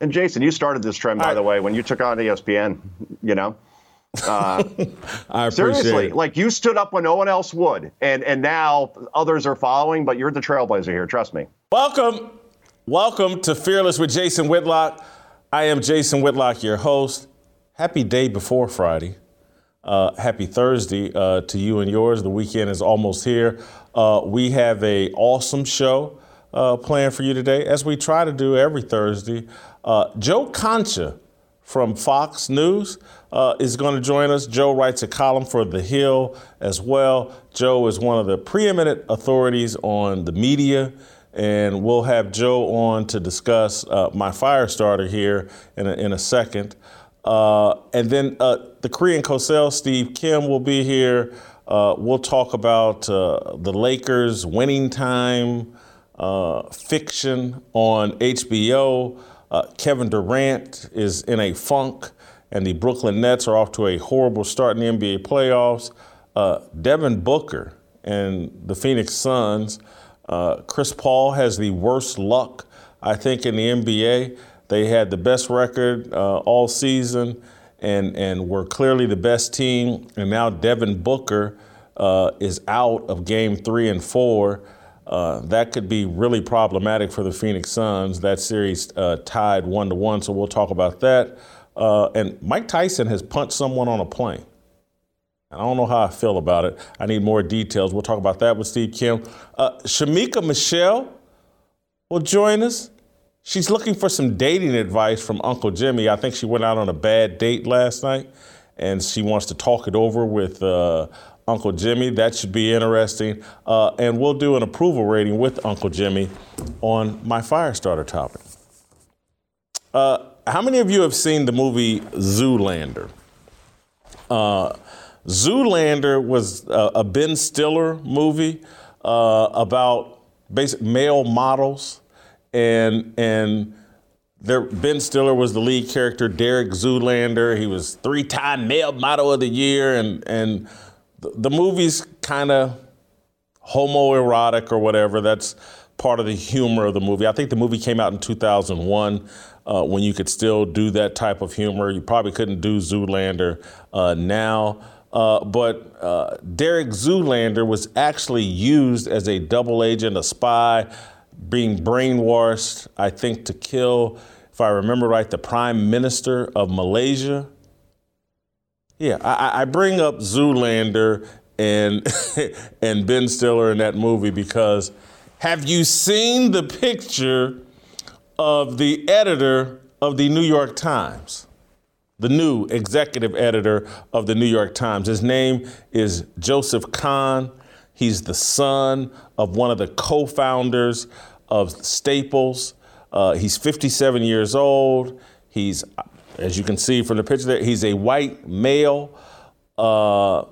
And Jason, you started this trend, by the way, when you took on ESPN. You know, uh, I seriously, it. like you stood up when no one else would, and and now others are following. But you're the trailblazer here. Trust me. Welcome, welcome to Fearless with Jason Whitlock. I am Jason Whitlock, your host. Happy day before Friday. Uh, happy Thursday uh, to you and yours. The weekend is almost here. Uh, we have a awesome show uh, planned for you today, as we try to do every Thursday. Uh, Joe Concha from Fox News uh, is going to join us. Joe writes a column for The Hill as well. Joe is one of the preeminent authorities on the media, and we'll have Joe on to discuss uh, my fire starter here in a, in a second. Uh, and then uh, the Korean Cosell, Steve Kim, will be here. Uh, we'll talk about the Lakers' winning time fiction on HBO. Uh, Kevin Durant is in a funk, and the Brooklyn Nets are off to a horrible start in the NBA playoffs. Uh, Devin Booker and the Phoenix Suns. Uh, Chris Paul has the worst luck, I think, in the NBA. They had the best record uh, all season and, and were clearly the best team. And now Devin Booker uh, is out of game three and four. Uh, that could be really problematic for the Phoenix Suns. That series uh, tied one to one, so we'll talk about that. Uh, and Mike Tyson has punched someone on a plane. I don't know how I feel about it. I need more details. We'll talk about that with Steve Kim. Uh, Shemeka Michelle will join us. She's looking for some dating advice from Uncle Jimmy. I think she went out on a bad date last night, and she wants to talk it over with uh, Uncle Jimmy. That should be interesting. Uh, and we'll do an approval rating with Uncle Jimmy on my fire starter topic. Uh, how many of you have seen the movie Zoolander? Uh, Zoolander was a, a, Ben Stiller movie uh, about basic male models, and and there, Ben Stiller was the lead character. Derek Zoolander, he was three-time male model of the year, and and the, movie's kind of homoerotic or whatever. That's part of the humor of the movie. I think the movie came out in 2001 uh, when you could still do that type of humor. You probably couldn't do Zoolander uh, now. Uh, but uh, Derek Zoolander was actually used as a double agent, a spy, being brainwashed, I think, to kill, if I remember right, the prime minister of Malaysia. Yeah, I, I bring up Zoolander and and Ben Stiller in that movie because have you seen the picture of the editor of the New York Times? The new executive editor of the New York Times. His name is Joseph Kahn. He's the son of one of the co founders of Staples. Uh, he's 57 years old. He's as you can see from the picture there, he's a white male. Uh,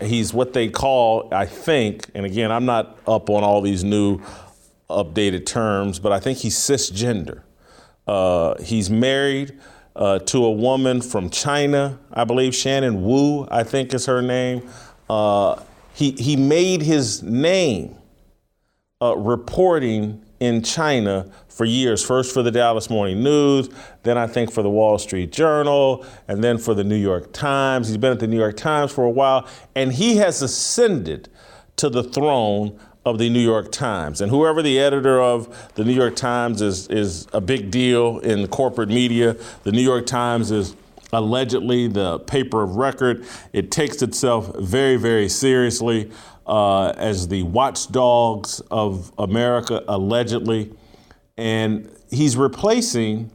he's what they call, I think, and again, I'm not up on all these new updated terms, but I think he's cisgender. Uh, he's married uh, to a woman from China, I believe Shannon Wu, I think is her name. Uh, he, he made his name uh, reporting in China for years, first for the Dallas Morning News, then I think for the Wall Street Journal, and then for the New York Times. He's been at the New York Times for a while, and he has ascended to the throne of the New York Times. And whoever the editor of the New York Times is, is a big deal in corporate media. The New York Times is allegedly the paper of record. It takes itself very, very seriously uh, as the watchdogs of America, allegedly. And he's replacing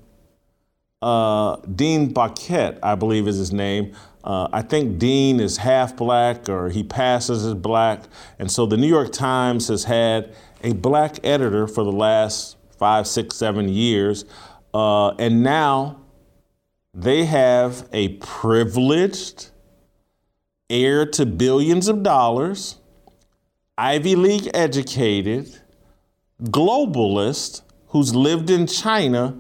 uh, Dean Baquet, I believe is his name. Uh, I think Dean is half black or he passes as black. And so the New York Times has had a black editor for the last five, six, seven years. Uh, and now they have a privileged heir to billions of dollars, Ivy League educated, globalist who's lived in China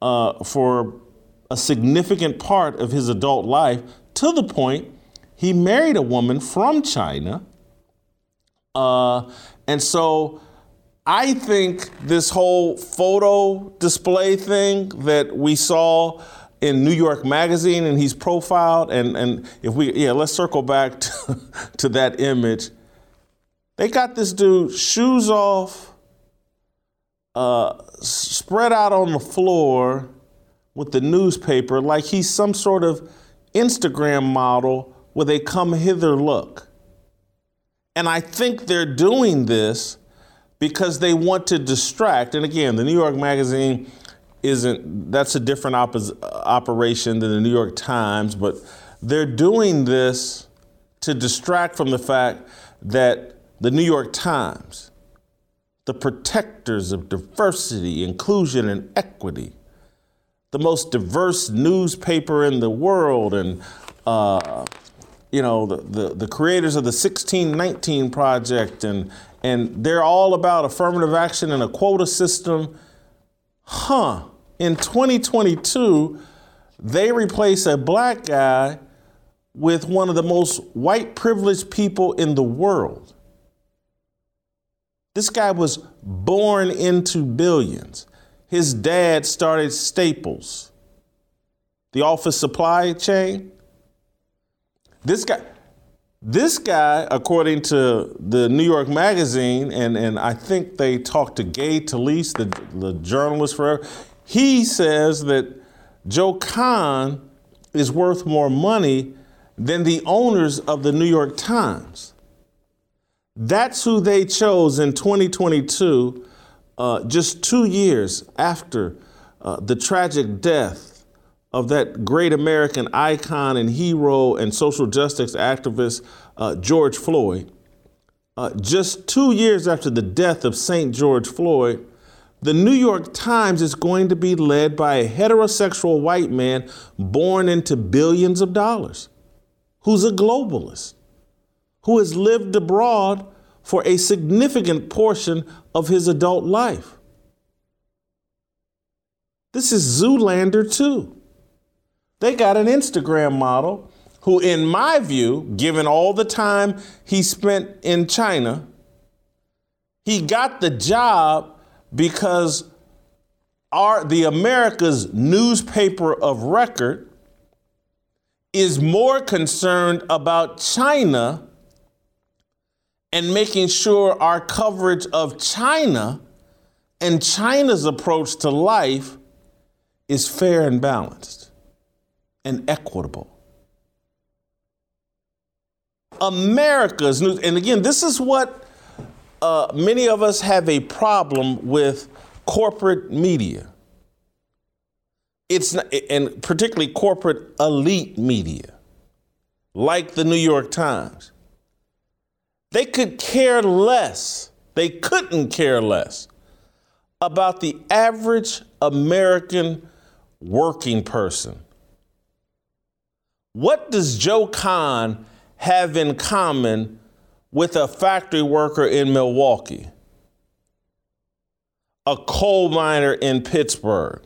uh, for a significant part of his adult life to the point he married a woman from China. Uh, and so I think this whole photo display thing that we saw in New York Magazine and he's profiled, and, and if we, yeah, let's circle back to, to that image. They got this dude shoes off, spread out on the floor with the newspaper like he's some sort of Instagram model with a come hither look. And I think they're doing this because they want to distract. And again, the New York Magazine isn't, that's a different operation than the New York Times, but they're doing this to distract from the fact that the New York Times, the protectors of diversity, inclusion, and equity, the most diverse newspaper in the world, and uh, you know the, the, the creators of the 1619 project, and and they're all about affirmative action and a quota system. Huh? In 2022, they replace a black guy with one of the most white privileged people in the world. This guy was born into billions. His dad started Staples, the office supply chain. This guy, this guy, according to the New York Magazine, and, and I think they talked to Gay Talese, the, the journalist for he says that Joe Kahn is worth more money than the owners of the New York Times. That's who they chose in 2022 uh, just two years after uh, the tragic death of that great American icon and hero and social justice activist, uh, George Floyd, uh, just two years after the death of St. George Floyd, the New York Times is going to be led by a heterosexual white man born into billions of dollars, who's a globalist, who has lived abroad for a significant portion of his adult life. This is Zoolander, too. They got an Instagram model who, in my view, given all the time he spent in China, he got the job because our the America's newspaper of record is more concerned about China and making sure our coverage of China and China's approach to life is fair and balanced and equitable. America's news, and again, this is what uh, many of us have a problem with corporate media. It's not, and particularly corporate elite media, like the New York Times. They could care less, they couldn't care less about the average American working person. What does Joe Kahn have in common with a factory worker in Milwaukee, a coal miner in Pittsburgh,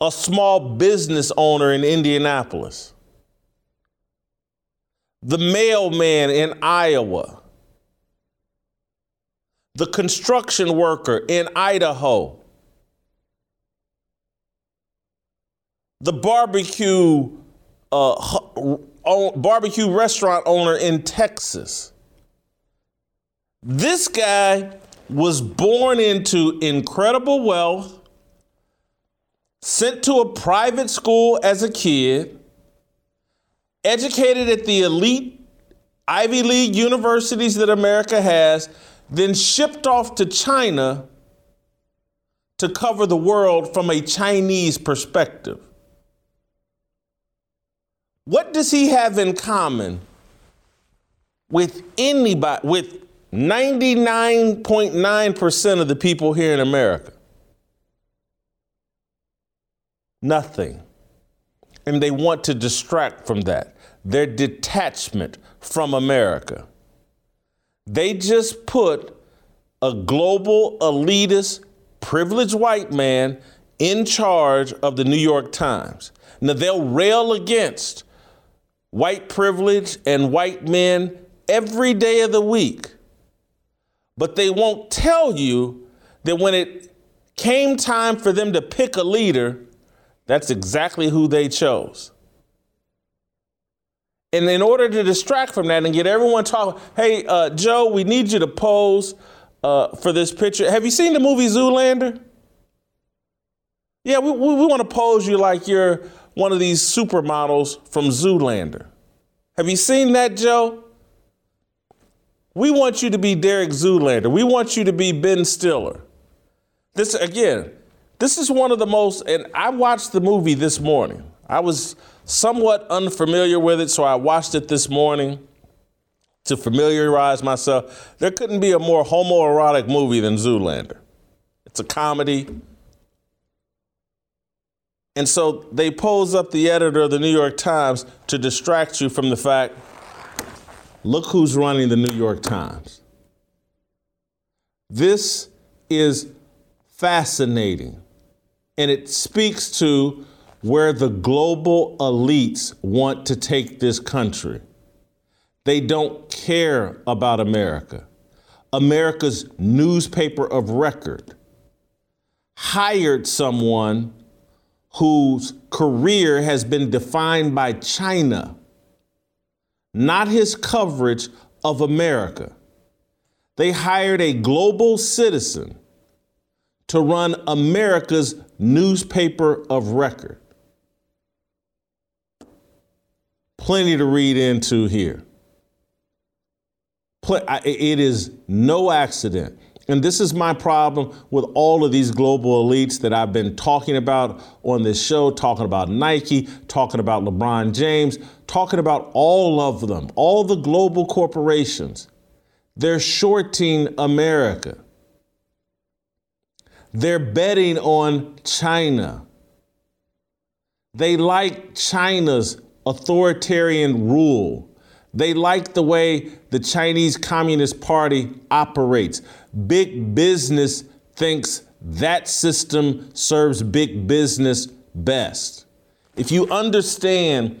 a small business owner in Indianapolis? The mailman in Iowa, the construction worker in Idaho, the barbecue uh, barbecue restaurant owner in Texas. This guy was born into incredible wealth, sent to a private school as a kid educated at the elite Ivy League universities that America has, then shipped off to China to cover the world from a Chinese perspective. What does he have in common with anybody, with 99.9% of the people here in America? Nothing. And they want to distract from that, their detachment from America. They just put a global elitist, privileged white man in charge of the New York Times. Now, they'll rail against white privilege and white men every day of the week, but they won't tell you that when it came time for them to pick a leader, that's exactly who they chose. And in order to distract from that and get everyone talking, hey, uh, Joe, we need you to pose uh, for this picture. Have you seen the movie Zoolander? Yeah, we, we, we want to pose you like you're one of these supermodels from Zoolander. Have you seen that, Joe? We want you to be Derek Zoolander. We want you to be Ben Stiller. This, again, this is one of the most, and I watched the movie this morning. I was somewhat unfamiliar with it, so I watched it this morning to familiarize myself. There couldn't be a more homoerotic movie than Zoolander. It's a comedy. And so they pose up the editor of the New York Times to distract you from the fact look who's running the New York Times. This is fascinating, and it speaks to where the global elites want to take this country. They don't care about America. America's newspaper of record hired someone whose career has been defined by China, not his coverage of America. They hired a global citizen to run America's newspaper of record. Plenty to read into here. It is no accident. And this is my problem with all of these global elites that I've been talking about on this show, talking about Nike, talking about LeBron James, talking about all of them, all the global corporations. They're shorting America. They're betting on China. They like China's authoritarian rule. They like the way the Chinese Communist Party operates. Big business thinks that system serves big business best. If you understand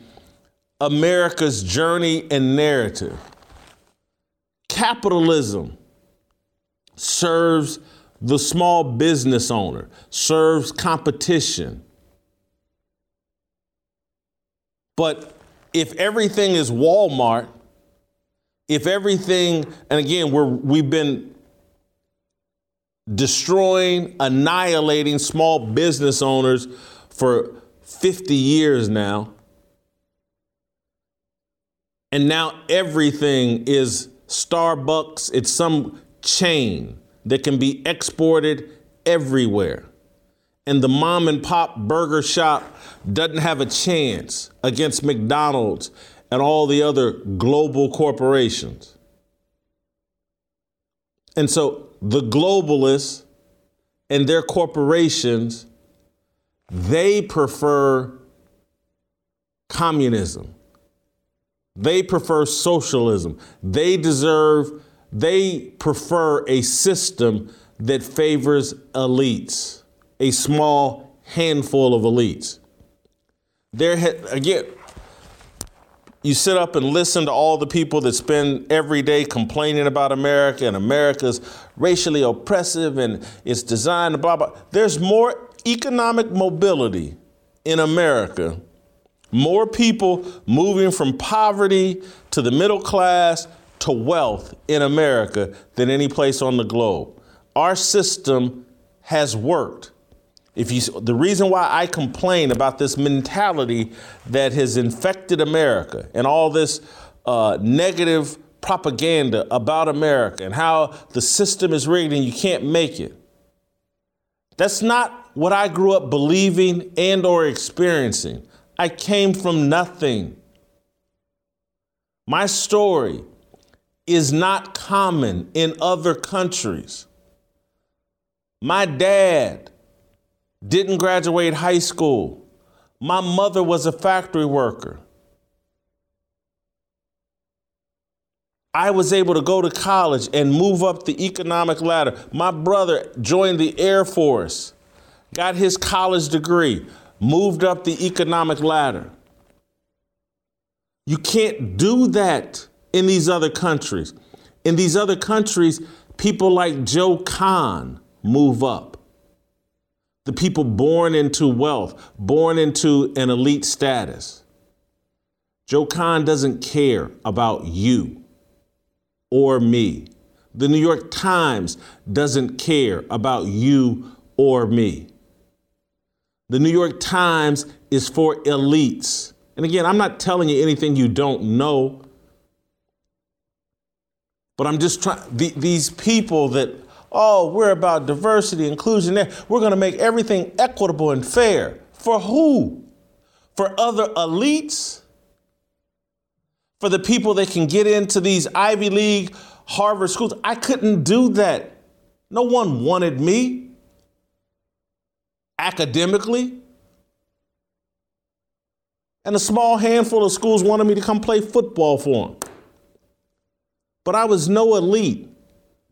America's journey and narrative, capitalism serves the small business owner, serves competition. But if everything is Walmart, if everything, and again, we're, we've been destroying, annihilating small business owners for 50 years now. And now everything is Starbucks, it's some chain that can be exported everywhere and the mom and pop burger shop doesn't have a chance against McDonald's and all the other global corporations. And so the globalists and their corporations, they prefer communism. They prefer socialism. They deserve, they prefer a system that favors elites a small handful of elites. There, again, you sit up and listen to all the people that spend every day complaining about America and America's racially oppressive and it's designed blah blah. There's more economic mobility in America, more people moving from poverty to the middle class to wealth in America than any place on the globe. Our system has worked. If you, the reason why I complain about this mentality that has infected America and all this uh, negative propaganda about America and how the system is rigged and you can't make it. That's not what I grew up believing and or experiencing. I came from nothing. My story is not common in other countries. My dad didn't graduate high school. My mother was a factory worker. I was able to go to college and move up the economic ladder. My brother joined the Air Force, got his college degree, moved up the economic ladder. You can't do that in these other countries. In these other countries, people like Joe Kahn move up. The people born into wealth, born into an elite status. Joe Kahn doesn't care about you or me. The New York Times doesn't care about you or me. The New York Times is for elites. And again, I'm not telling you anything you don't know. But I'm just trying, the, these people that, oh, we're about diversity, inclusion, we're going to make everything equitable and fair. For who? For other elites? for the people that can get into these Ivy League, Harvard schools. I couldn't do that. No one wanted me academically. And a small handful of schools wanted me to come play football for them. But I was no elite.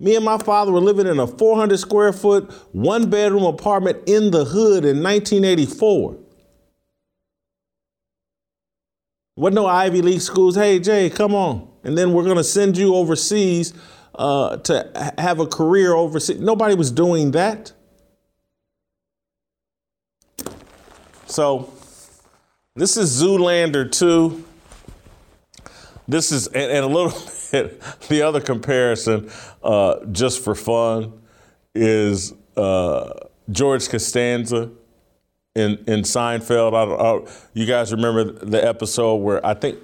Me and my father were living in a 400 square foot, one bedroom apartment in the hood in 1984. What no Ivy League schools? Hey, Jay, come on. And then we're going to send you overseas uh, to have a career overseas. Nobody was doing that. So this is Zoolander 2. This is, and, and a little bit, the other comparison, uh, just for fun, is uh, George Costanza in in Seinfeld. I, I, you guys remember the episode where I think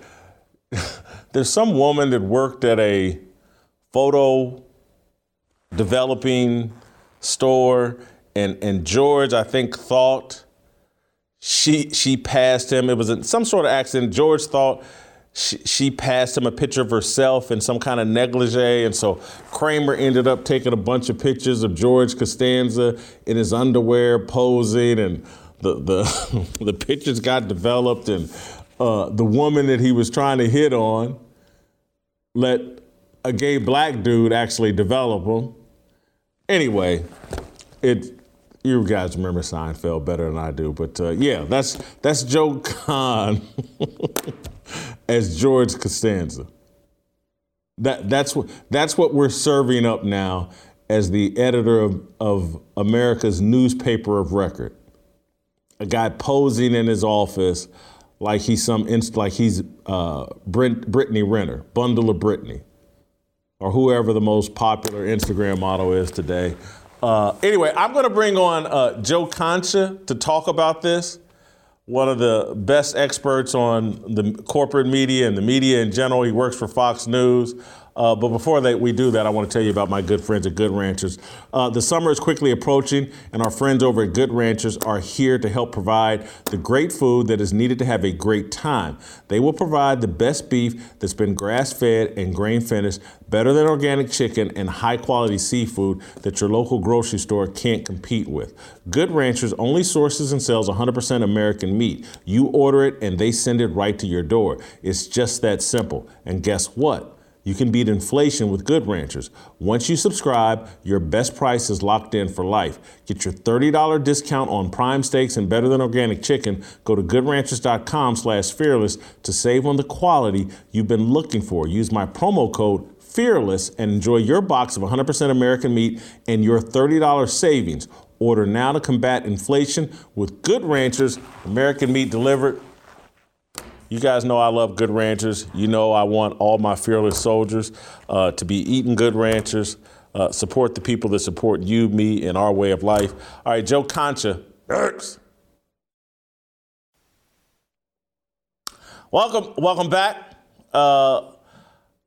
there's some woman that worked at a photo developing store, and and George I think thought she she passed him. It was some sort of accident. George thought. She, passed him a picture of herself in some kind of negligee. And so Kramer ended up taking a bunch of pictures of George Costanza in his underwear posing and the the the pictures got developed, and uh, the woman that he was trying to hit on let a gay black dude actually develop them. Anyway, it you guys remember Seinfeld better than I do, but uh, yeah, that's that's Joe Kahn as George Costanza. That that's what that's what we're serving up now as the editor of, of America's newspaper of record a guy posing in his office like he's some inst- like he's uh, Brent, Brittany Renner, bundle of Brittany, or whoever the most popular Instagram model is today. Uh, anyway, I'm going to bring on uh, Joe Concha to talk about this. One of the best experts on the corporate media and the media in general. He works for Fox News. Uh, but before that, we do that, I want to tell you about my good friends at Good Ranchers. Uh, the summer is quickly approaching, and our friends over at Good Ranchers are here to help provide the great food that is needed to have a great time. They will provide the best beef that's been grass fed and grain finished, better than organic chicken, and high quality seafood that your local grocery store can't compete with. Good Ranchers only sources and sells 100% American meat. You order it, and they send it right to your door. It's just that simple. And guess what? You can beat inflation with Good Ranchers. Once you subscribe, your best price is locked in for life. Get your $30 discount on prime steaks and better than organic chicken. Go to goodranchers.com slash fearless to save on the quality you've been looking for. Use my promo code fearless and enjoy your box of 100% American meat and your $30 savings. Order now to combat inflation with Good Ranchers, American meat delivered you guys know I love Good Ranchers. You know I want all my fearless soldiers uh, to be eating Good Ranchers. Uh, support the people that support you, me, and our way of life. All right, Joe Concha. Next. Welcome, welcome back. Uh,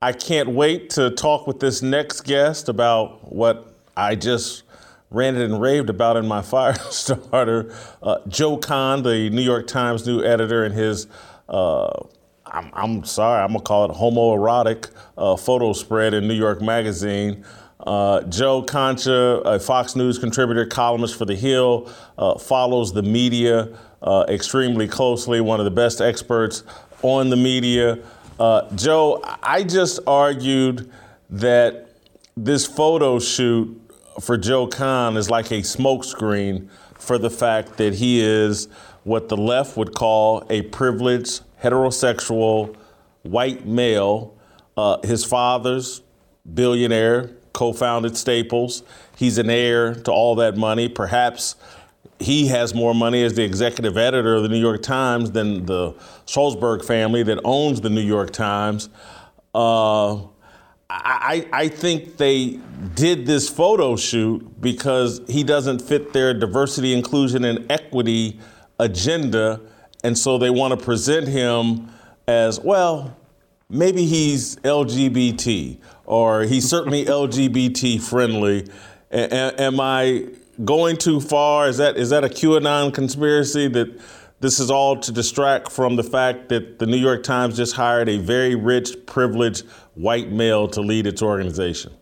I can't wait to talk with this next guest about what I just ranted and raved about in my fire starter. Uh, Joe Kahn, the New York Times new editor, and his uh, I'm, I'm, sorry, I'm gonna call it homoerotic uh, photo spread in New York Magazine. Uh, Joe Concha, a Fox News contributor, columnist for The Hill, uh, follows the media uh, extremely closely, one of the best experts on the media. Uh, Joe, I just argued that this photo shoot for Joe Kahn is like a smokescreen for the fact that he is what the left would call a privileged heterosexual white male. Uh, his father's billionaire, co founded Staples. He's an heir to all that money. Perhaps he has more money as the executive editor of the New York Times than the Sulzberg family that owns the New York Times. Uh, I, I think they did this photo shoot because he doesn't fit their diversity, inclusion, and equity agenda. And so they want to present him as, well, maybe he's LGBT or he's certainly LGBT friendly. A- am I going too far? Is that is that a QAnon conspiracy that this is all to distract from the fact that the New York Times just hired a very rich, privileged white male to lead its organization?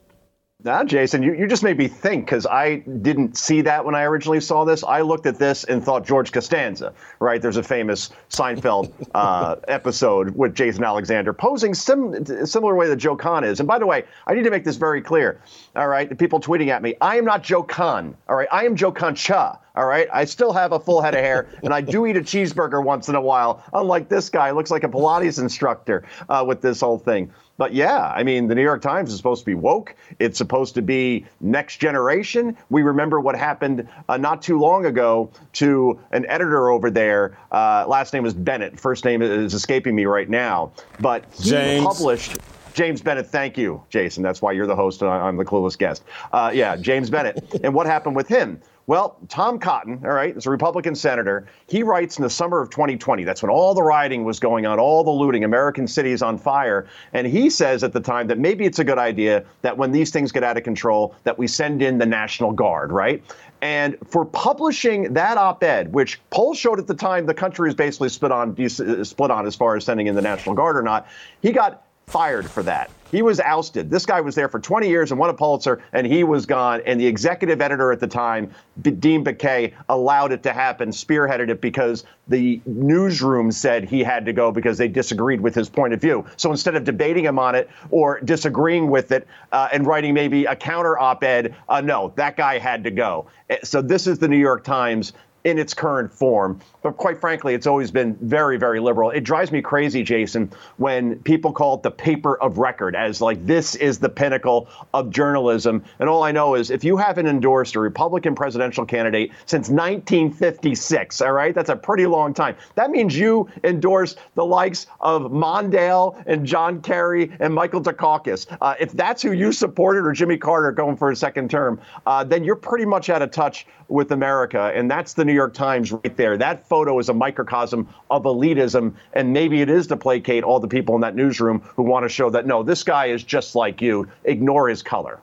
Now, Jason, you, you just made me think because I didn't see that when I originally saw this. I looked at this and thought George Costanza, right? There's a famous Seinfeld uh, episode with Jason Alexander posing sim- similar way that Joe Kahn is. And by the way, I need to make this very clear, all right? The people tweeting at me, I am not Joe Kahn, all right? I am Joe Concha, all right? I still have a full head of hair, and I do eat a cheeseburger once in a while, unlike this guy. Looks like a Pilates instructor uh, with this whole thing. But yeah, I mean, the New York Times is supposed to be woke. It's supposed to be next generation. We remember what happened uh, not too long ago to an editor over there. Uh, last name was Bennet. First name is escaping me right now. But he James. published. James Bennet, thank you, Jason. That's why you're the host and I'm the clueless guest. Uh, yeah, James Bennet. and what happened with him? Well, Tom Cotton, all right, is a Republican senator. He writes in the summer of 2020, that's when all the rioting was going on, all the looting, American cities on fire. And he says at the time that maybe it's a good idea that when these things get out of control, that we send in the National Guard, right? And for publishing that op-ed, which polls showed at the time the country is basically split on uh, split on as far as sending in the National Guard or not, he got fired for that. He was ousted. This guy was there for 20 years and won a Pulitzer, and he was gone. And the executive editor at the time, Dean Baquet, allowed it to happen, spearheaded it because the newsroom said he had to go because they disagreed with his point of view. So instead of debating him on it or disagreeing with it uh, and writing maybe a counter op ed, uh, no, that guy had to go. Eh, so this is the New York Times in its current form. But quite frankly, it's always been very, very liberal. It drives me crazy, Jason, when people call it the paper of record, as like this is the pinnacle of journalism. And all I know is if you haven't endorsed a Republican presidential candidate since 1956, all right, that's a pretty long time. That means you endorsed the likes of Mondale and John Kerry and Michael Dukakis. Uh, if that's who you supported, or Jimmy Carter going for a second term, uh, then you're pretty much out of touch with America. And that's the New York Times right there. That photo is a microcosm of elitism, and maybe it is to placate all the people in that newsroom who want to show that no, this guy is just like you. Ignore his color.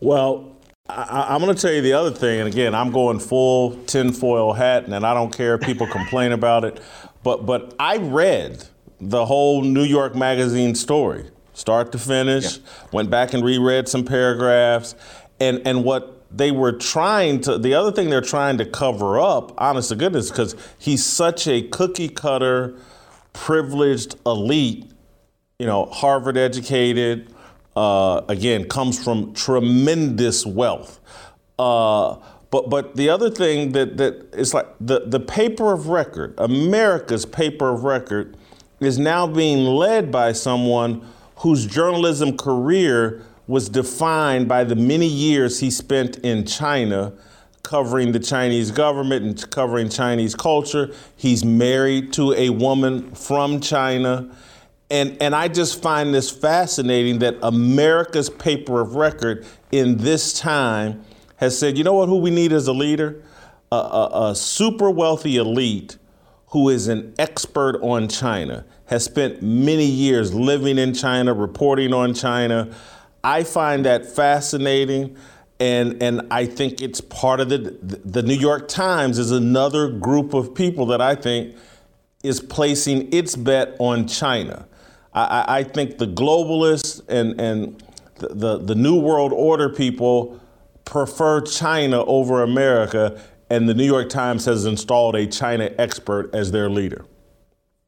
Well, I, am going to tell you the other thing, and again, I'm going full tinfoil hat, and I don't care if people complain about it, but but I read the whole New York Magazine story, start to finish. Yeah. Went back and reread some paragraphs, and and what they were trying to the other thing they're trying to cover up honest to goodness because he's such a cookie cutter privileged elite you know harvard educated uh, again comes from tremendous wealth. Uh, but but the other thing that that is like the the paper of record america's paper of record is now being led by someone whose journalism career was defined by the many years he spent in China covering the Chinese government and covering Chinese culture. He's married to a woman from China. And, and I just find this fascinating that America's paper of record in this time has said, you know what, who we need as a leader? A, a, a super wealthy elite who is an expert on China, has spent many years living in China, reporting on China, I find that fascinating. and and I think it's part of the the New York Times is another group of people that I think is placing its bet on China. I, I think the globalists and and the, the, the New World Order people prefer China over America, and the New York Times has installed a China expert as their leader.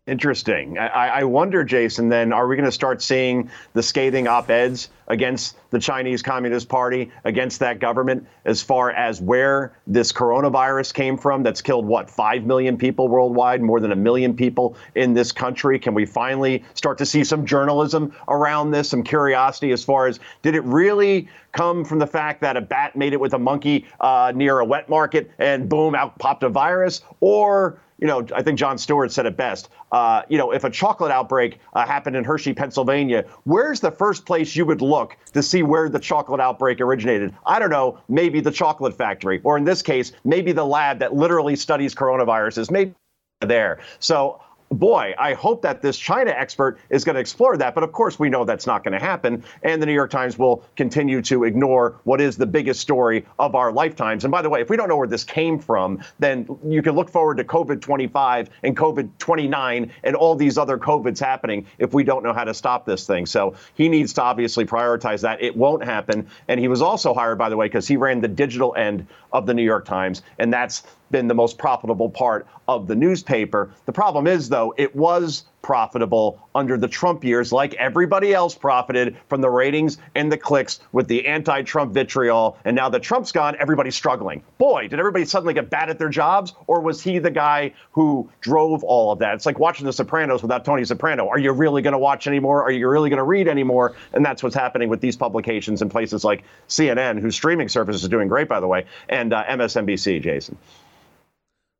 Interesting. I, I, wonder, Jason, then, are we going to start seeing the scathing op eds against the Chinese Communist Party, against that government, as far as where this coronavirus came from that's killed, what, 5 million people worldwide, more than a million people in this country? Can we finally start to see some journalism around this, some curiosity as far as did it really come from the fact that a bat made it with a monkey uh, near a wet market and boom, out popped a virus? Or you know, I think Jon Stewart said it best. Uh, you know, if a chocolate outbreak uh, happened in Hershey, Pennsylvania, where's the first place you would look to see where the chocolate outbreak originated? I don't know, maybe the chocolate factory, or in this case, maybe the lab that literally studies coronaviruses, maybe there. So boy, I hope that this China expert is going to explore that. But of course, we know that's not going to happen. And the New York Times will continue to ignore what is the biggest story of our lifetimes. And by the way, if we don't know where this came from, then you can look forward to COVID 25 and COVID 29 and all these other COVIDs happening if we don't know how to stop this thing. So he needs to obviously prioritize that. It won't happen. And he was also hired, by the way, because he ran the digital end of the New York Times. And that's been the most profitable part of the newspaper. The problem is, though, it was profitable under the Trump years, like everybody else profited from the ratings and the clicks with the anti Trump vitriol. And now that Trump's gone, everybody's struggling. Boy, did everybody suddenly get bad at their jobs, or was he the guy who drove all of that? It's like watching The Sopranos without Tony Soprano. Are you really going to watch anymore? Are you really going to read anymore? And that's what's happening with these publications in places like CNN, whose streaming service is doing great, by the way, and uh, MSNBC, Jason.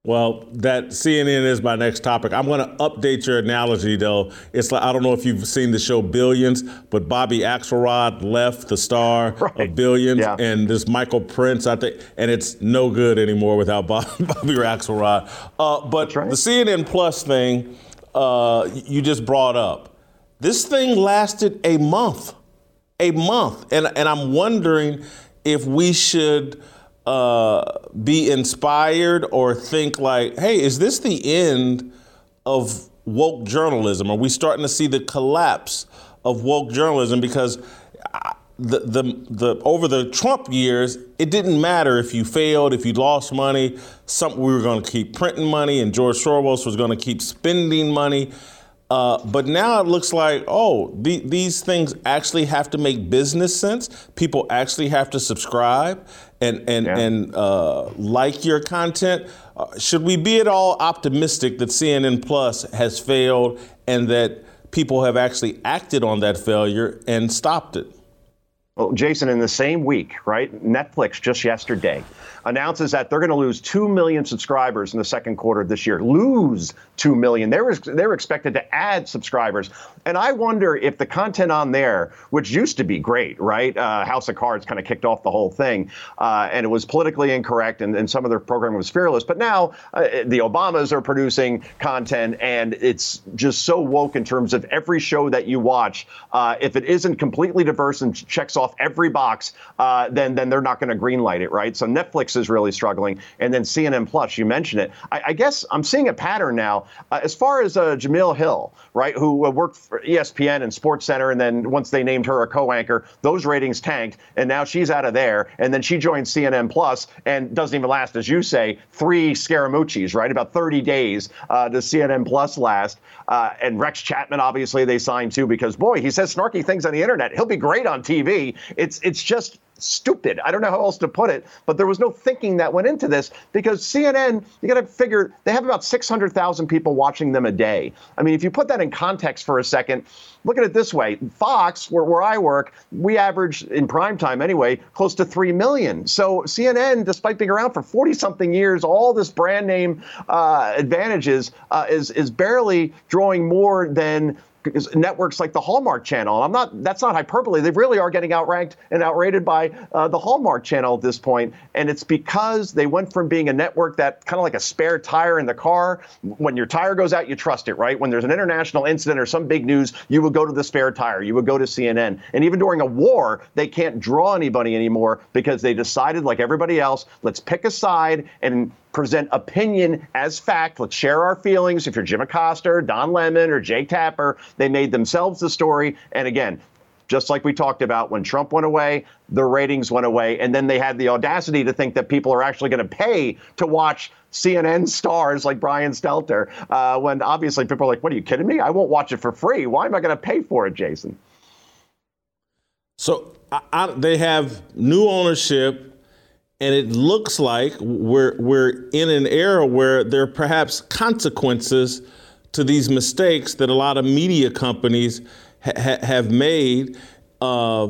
Well, that CNN is my next topic. I'm going to update your analogy, though. It's like I don't know if you've seen the show Billions, but Bobby Axelrod left the star right. of Billions, yeah. and this Michael Prince, I think, and it's no good anymore without Bobby Axelrod. Uh, but right. the CNN Plus thing uh, you just brought up, this thing lasted a month, a month, and and I'm wondering if we should be inspired or think like, hey, is this the end of woke journalism? Are we starting to see the collapse of woke journalism? Because the, the, the, over the Trump years, it didn't matter if you failed, if you lost money. Some, we were going to keep printing money, and George Soros was going to keep spending money. Uh, but now it looks like, oh, the, these things actually have to make business sense. People actually have to subscribe and and yeah. and uh, like your content. Uh, should we be at all optimistic that CNN Plus has failed and that people have actually acted on that failure and stopped it? Well, Jason, in the same week, right? Netflix just yesterday announces that they're going to lose 2 million subscribers in the second quarter of this year. Lose 2 million. They were, they were expected to add subscribers. And I wonder if the content on there, which used to be great, right? Uh, House of Cards kind of kicked off the whole thing, uh, and it was politically incorrect, and, and, some of their programming was fearless. But now uh, the Obamas are producing content, and it's just so woke in terms of every show that you watch. Uh, if it isn't completely diverse and checks off every box, uh, then then they're not going to greenlight it, right? So Netflix is really struggling, and then CNN Plus. You mentioned it. I, I guess I'm seeing a pattern now. Uh, as far as uh, Jemele Hill, right, who uh, worked for ESPN and Sports Center, and then once they named her a co-anchor, those ratings tanked, and now she's out of there, and then she joined CNN Plus, and doesn't even last, as you say, three Scaramucci's, right? About 30 days uh, does CNN Plus last. Uh, and Rex Chapman, obviously, they signed too because boy, he says snarky things on the internet. He'll be great on TV. It's it's just stupid. I don't know how else to put it, but there was no thinking that went into this because CNN, you got to figure they have about 600,000 people watching them a day. I mean, if you put that in context for a second, look at it this way Fox, where, where I work, we average in prime time anyway, close to 3 million. So CNN, despite being around for 40 something years, all this brand name uh, advantages, uh, is, is barely drawing more than networks like the Hallmark Channel. I'm not. That's not hyperbole. They really are getting outranked and outrated by uh, the Hallmark Channel at this point, and it's because they went from being a network that kind of like a spare tire in the car. When your tire goes out, you trust it, right? When there's an international incident or some big news, you would go to the spare tire. You would go to CNN. And even during a war, they can't draw anybody anymore because they decided, like everybody else, let's pick a side and present opinion as fact. Let's share our feelings. If you're Jim Acosta, Don Lemon, or Jake Tapper, they made themselves the story. And again, just like we talked about when Trump went away, the ratings went away. And then they had the audacity to think that people are actually going to pay to watch CNN stars like Brian Stelter, uh, when obviously people are like, what are you kidding me? I won't watch it for free. Why am I going to pay for it, Jason? So I, I, they have new ownership and it looks like we're we're in an era where there are perhaps consequences to these mistakes that a lot of media companies ha- have made. Uh,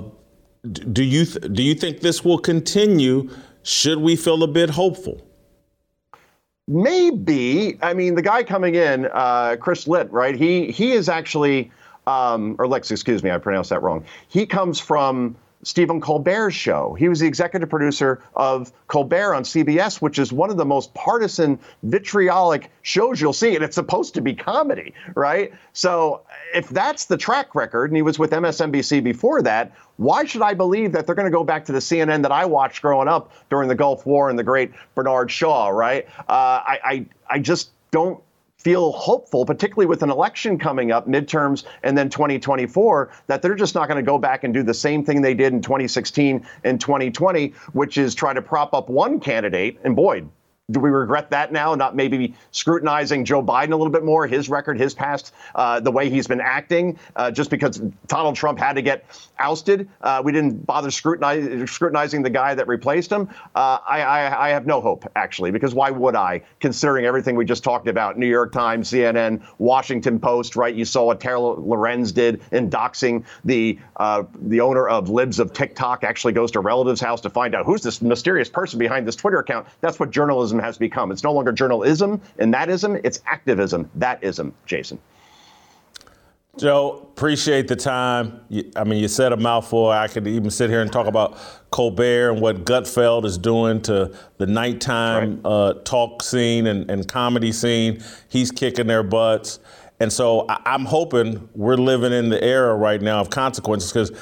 do you th- do you think this will continue? Should we feel a bit hopeful? Maybe. I mean, the guy coming in, uh, Chris Licht, right? He he is actually, um, or Lex, excuse me, I pronounced that wrong. He comes from Stephen Colbert's show. He was the executive producer of Colbert on CBS, which is one of the most partisan, vitriolic shows you'll see. And it's supposed to be comedy, right? So if that's the track record, and he was with MSNBC before that, why should I believe that they're going to go back to the CNN that I watched growing up during the Gulf War and the great Bernard Shaw, right? Uh, I, I, I just don't feel hopeful, particularly with an election coming up, midterms, and then 2024, that they're just not going to go back and do the same thing they did in 2016 and 2020, which is try to prop up one candidate. And Boyd do we regret that now? Not maybe scrutinizing Joe Biden a little bit more, his record, his past, uh, the way he's been acting, uh, just because Donald Trump had to get ousted. Uh, we didn't bother scrutinizing the guy that replaced him. Uh, I, I, I, have no hope, actually, because why would I, considering everything we just talked about New York Times, CNN, Washington Post, right? You saw what Taylor Lorenz did in doxing the, uh, the owner of Libs of TikTok, actually goes to a relative's house to find out who's this mysterious person behind this Twitter account. That's what journalism has become. It's no longer journalism and that ism, it's activism, that ism, Jason. Joe, appreciate the time. I mean, you said a mouthful. I could even sit here and talk about Colbert and what Gutfeld is doing to the nighttime right. uh, talk scene and, and, comedy scene. He's kicking their butts. And so I, am hoping we're living in the era right now of consequences because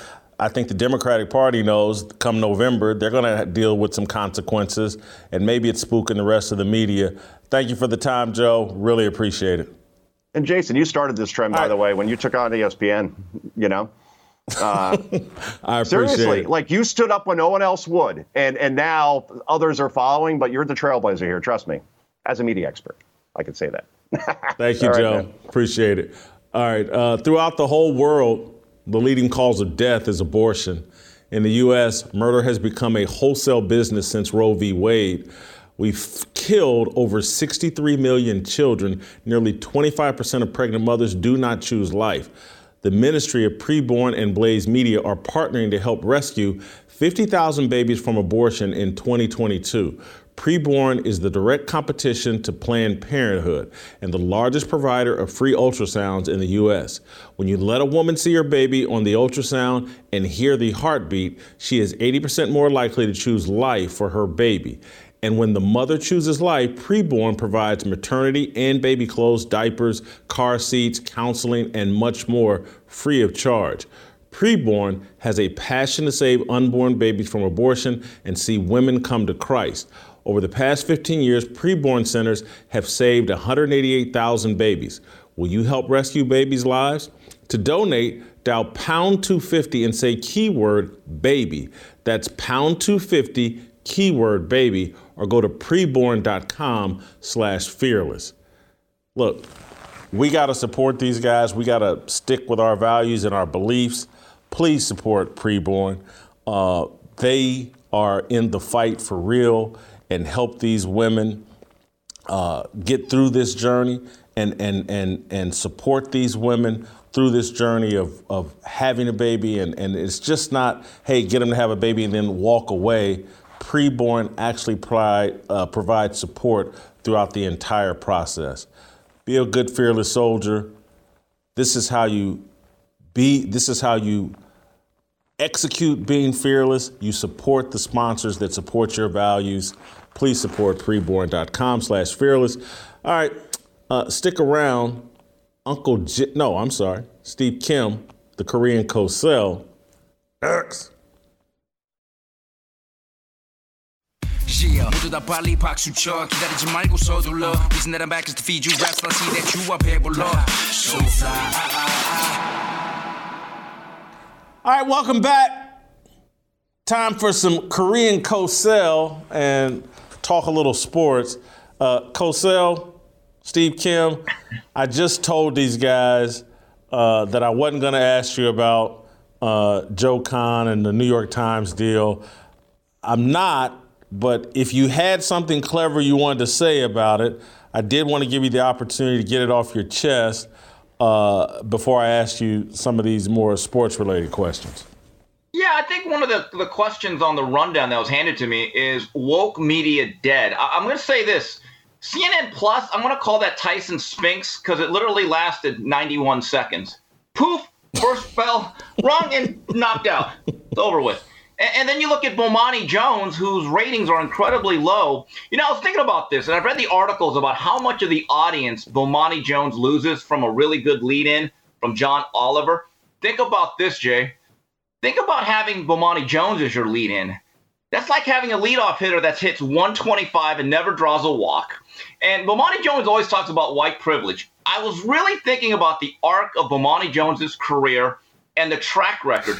I think the Democratic Party knows come November, they're going to deal with some consequences, and maybe it's spooking the rest of the media. Thank you for the time, Joe. Really appreciate it. And Jason, you started this trend, by I, the way, when you took on ESPN, you know? Uh, I seriously, it. like you stood up when no one else would, and and now others are following, but you're the trailblazer here. Trust me, as a media expert, I can say that. Thank you, Joe. Appreciate it. All right. Uh, throughout the whole world, the leading cause of death is abortion. In the U.S., murder has become a wholesale business since Roe v. Wade. We've killed over 63 million children. Nearly 25% of pregnant mothers do not choose life. The Ministry of Preborn and Blaze Media are partnering to help rescue 50,000 babies from abortion in 2022. Preborn is the direct competition to Planned Parenthood and the largest provider of free ultrasounds in the U.S. When you let a woman see her baby on the ultrasound and hear the heartbeat, she is 80% more likely to choose life for her baby. And when the mother chooses life, Preborn provides maternity and baby clothes, diapers, car seats, counseling, and much more free of charge. Preborn has a passion to save unborn babies from abortion and see women come to Christ. Over the past 15 years, preborn centers have saved 188,000 babies. Will you help rescue babies' lives? To donate, dial pound 250 and say keyword baby. That's pound 250 keyword baby or go to preborn.com slash fearless. Look, we got to support these guys. We got to stick with our values and our beliefs. Please support preborn. Uh, they are in the fight for real and help these women uh, get through this journey and, and, and, and support these women through this journey of, of having a baby. And, and it's just not, hey, get them to have a baby and then walk away. Preborn actually provide, uh, provide support throughout the entire process. Be a good, fearless soldier. This is how you be. This is how you execute being fearless. You support the sponsors that support your values. Please support preborn.com slash fearless. All right, uh, stick around. Uncle J- no, I'm sorry, Steve Kim, the Korean Cosell, X. Yeah, 모두 다 빨리 박수 쳐 기다리지 말고 서둘러 Reason that I'm back is to feed you raps I see that you are 배불러 So fly All right, welcome back. Time for some Korean Cosell and talk a little sports. Uh, Cosell, Steve Kim, I just told these guys uh, that I wasn't going to ask you about uh, Joe Kahn and the New York Times deal. I'm not, but if you had something clever you wanted to say about it, I did want to give you the opportunity to get it off your chest uh, before I ask you some of these more sports related questions. Yeah, I think one of the, the questions on the rundown that was handed to me is woke media dead. I, am going to say this CNN Plus, I'm going to call that Tyson Spinks because it literally lasted 91 seconds. Poof, first bell, wrong and knocked out. It's over with. And, and, then you look at Bomani Jones, whose ratings are incredibly low. You know, I was thinking about this, and I've read the articles about how much of the audience Bomani Jones loses from a really good lead in from John Oliver. Think about this, Jay. Think about having Bomani Jones as your lead in. That's like having a leadoff hitter that hits 125 and never draws a walk. And Bomani Jones always talks about white privilege. I was really thinking about the arc of Bomani Jones's career and the track record.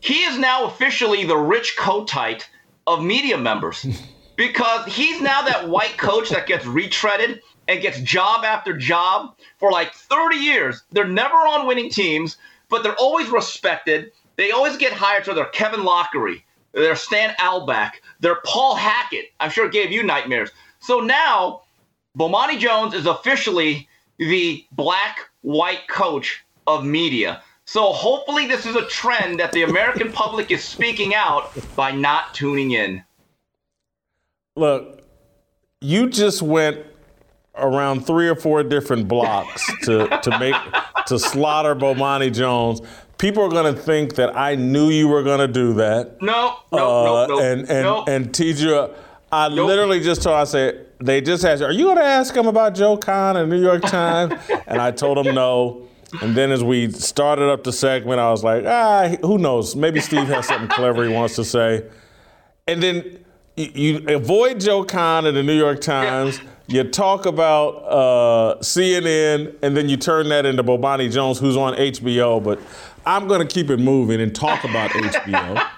He is now officially the Rich Kotite of media members because he's now that white coach that gets retreaded and gets job after job for like 30 years. They're never on winning teams, but they're always respected. They always get hired, so they're Kevin Loughery, they're Stan Albeck, they're Paul Hackett. I'm sure it gave you nightmares. So now, Bomani Jones is officially the black white coach of media. So hopefully, this is a trend that the American public is speaking out by not tuning in. Look, you just went around three or four different blocks to, to make to slaughter Bomani Jones. People are going to think that I knew you were going to do that. No, no, uh, no, no. And and no. and teach you. I nope. literally just told. I said they just asked, "Are you going to ask him about Joe Kahn and New York Times?" and I told him no. And then as we started up the segment, I was like, ah, who knows? Maybe Steve has something clever he wants to say. And then you, you avoid Joe Kahn in the New York Times. You talk about uh, CNN, and then you turn that into Bomani Jones, who's on HBO. But I'm going to keep it moving and talk about HBO.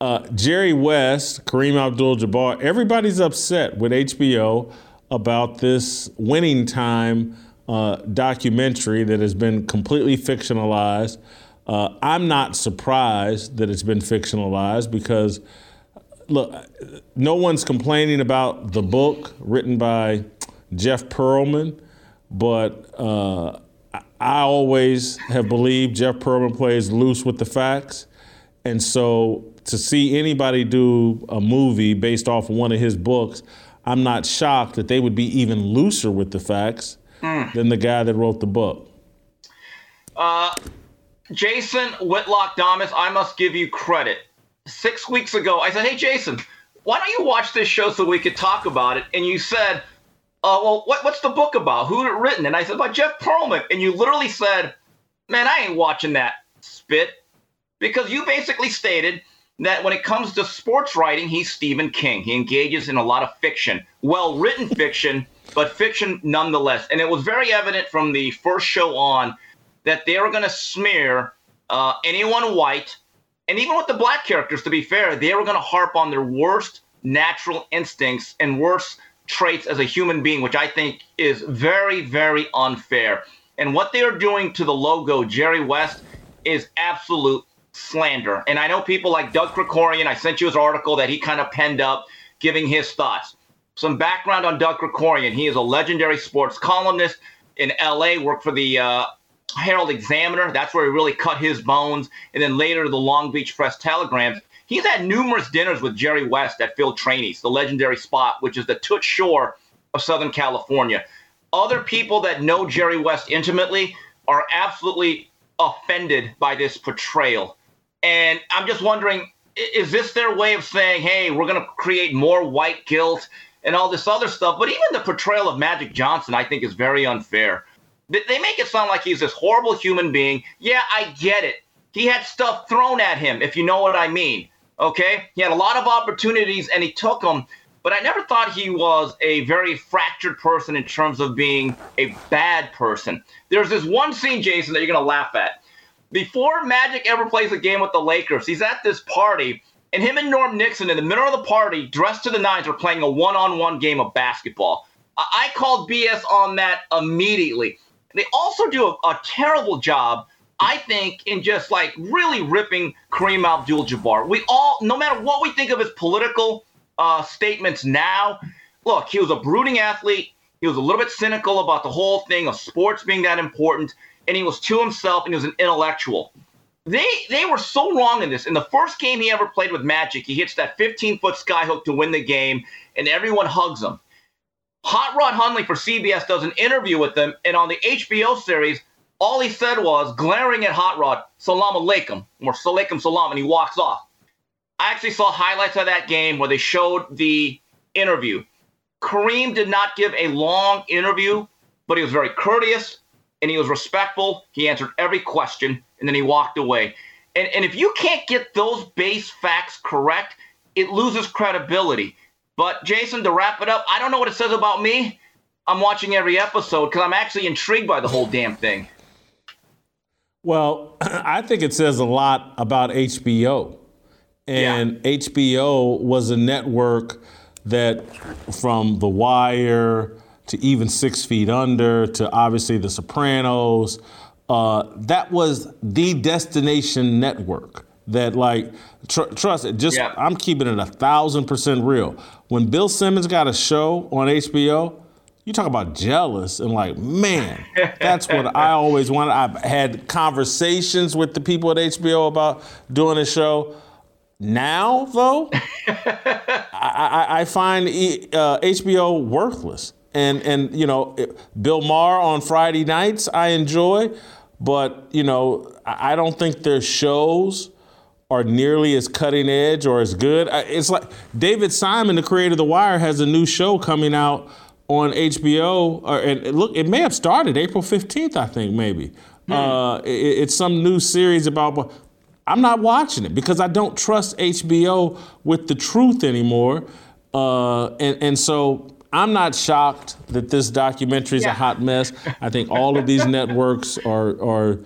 Uh, Jerry West, Kareem Abdul-Jabbar, everybody's upset with HBO about this winning time uh, documentary that has been completely fictionalized. Uh, I'm not surprised that it's been fictionalized because, look, no one's complaining about the book written by Jeff Pearlman, but uh, I always have believed Jeff Pearlman plays loose with the facts. And so to see anybody do a movie based off one of his books, I'm not shocked that they would be even looser with the facts mm. than the guy that wrote the book? Uh, Jason Whitlock Damas, I must give you credit. Six weeks ago, I said, Hey, Jason, why don't you watch this show so we could talk about it? And you said, uh, Well, what, what's the book about? Who it written? And I said, About Jeff Pearlman. And you literally said, Man, I ain't watching that spit. Because you basically stated that when it comes to sports writing, he's Stephen King. He engages in a lot of fiction, well written fiction but fiction nonetheless. And it was very evident from the first show on that they were going to smear uh, anyone white, and even with the black characters, to be fair, they were going to harp on their worst natural instincts and worst traits as a human being, which I think is very, very unfair. And what they are doing to the logo, Jerry West, is absolute slander. And I know people like Doug Krikorian, I sent you his article that he kind of penned up, giving his thoughts. Some background on Doug Krikorian. He is a legendary sports columnist in LA, worked for the uh, Herald Examiner. That's where he really cut his bones. And then later, the Long Beach Press Telegrams. He's had numerous dinners with Jerry West at Phil Trani's, the legendary spot, which is the Toots Shor of Southern California. other people that know Jerry West intimately are absolutely offended by this portrayal. And I'm just wondering is this their way of saying, hey, we're going to create more white guilt and all this other stuff? But even the portrayal of Magic Johnson, I think, is very unfair. They make it sound like he's this horrible human being. Yeah, I get it. He had stuff thrown at him, if you know what I mean. Okay? He had a lot of opportunities and he took them but I never thought he was a very fractured person in terms of being a bad person. There's this one scene, Jason, that you're to laugh at. Before Magic ever plays a game with the Lakers, he's at this party, and him and Norm Nixon in the middle of the party, dressed to the nines, are playing a one on one game of basketball. I called BS on that immediately. They also do a, a terrible job I think, in just like really ripping Kareem Abdul Jabbar. We all, no matter what we think of his political uh, statements now. Look, he was a brooding athlete. He was a little bit cynical about the whole thing of sports being that important, and he was to himself, and he was an intellectual. They they were so wrong in this. In the first game he ever played with Magic, he hits that 15 foot skyhook to win the game, and everyone hugs him. Hot Rod Hundley for CBS does an interview with him, and on the HBO series, all he said was, glaring at Hot Rod, Salam alaikum, or Salaikum salam, and he walks off. I actually saw highlights of that game where they showed the interview. Kareem did not give a long interview, but he was very courteous and he was respectful. He answered every question and then he walked away. And, and if you can't get those base facts correct, it loses credibility. But Jason, to wrap it up, I don't know what it says about me. I'm watching every episode because I'm actually intrigued by the whole damn thing. Well, I think it says a lot about HBO and yeah. HBO was a network that, from The Wire to even Six Feet Under to obviously The Sopranos, uh, that was the destination network. That like tr- trust it. Just yeah. I'm keeping it a thousand percent real. When Bill Simmons got a show on HBO, you talk about jealous and like, man, that's what I always wanted. I've had conversations with the people at HBO about doing a show. Now, though, I, I, I, find uh, HBO worthless. And, and, you know, Bill Maher on Friday nights, I enjoy, but, you know, I don't think their shows are nearly as cutting edge or as good. It's like David Simon, the creator of The Wire, has a new show coming out on HBO. Or, and look, it may have started April 15th, I think, maybe. Hmm. Uh, it, it's some new series about I'm not watching it because I don't trust HBO with the truth anymore. Uh, and, and so I'm not shocked that this documentary is yeah. a hot mess. I think all of these networks are, are,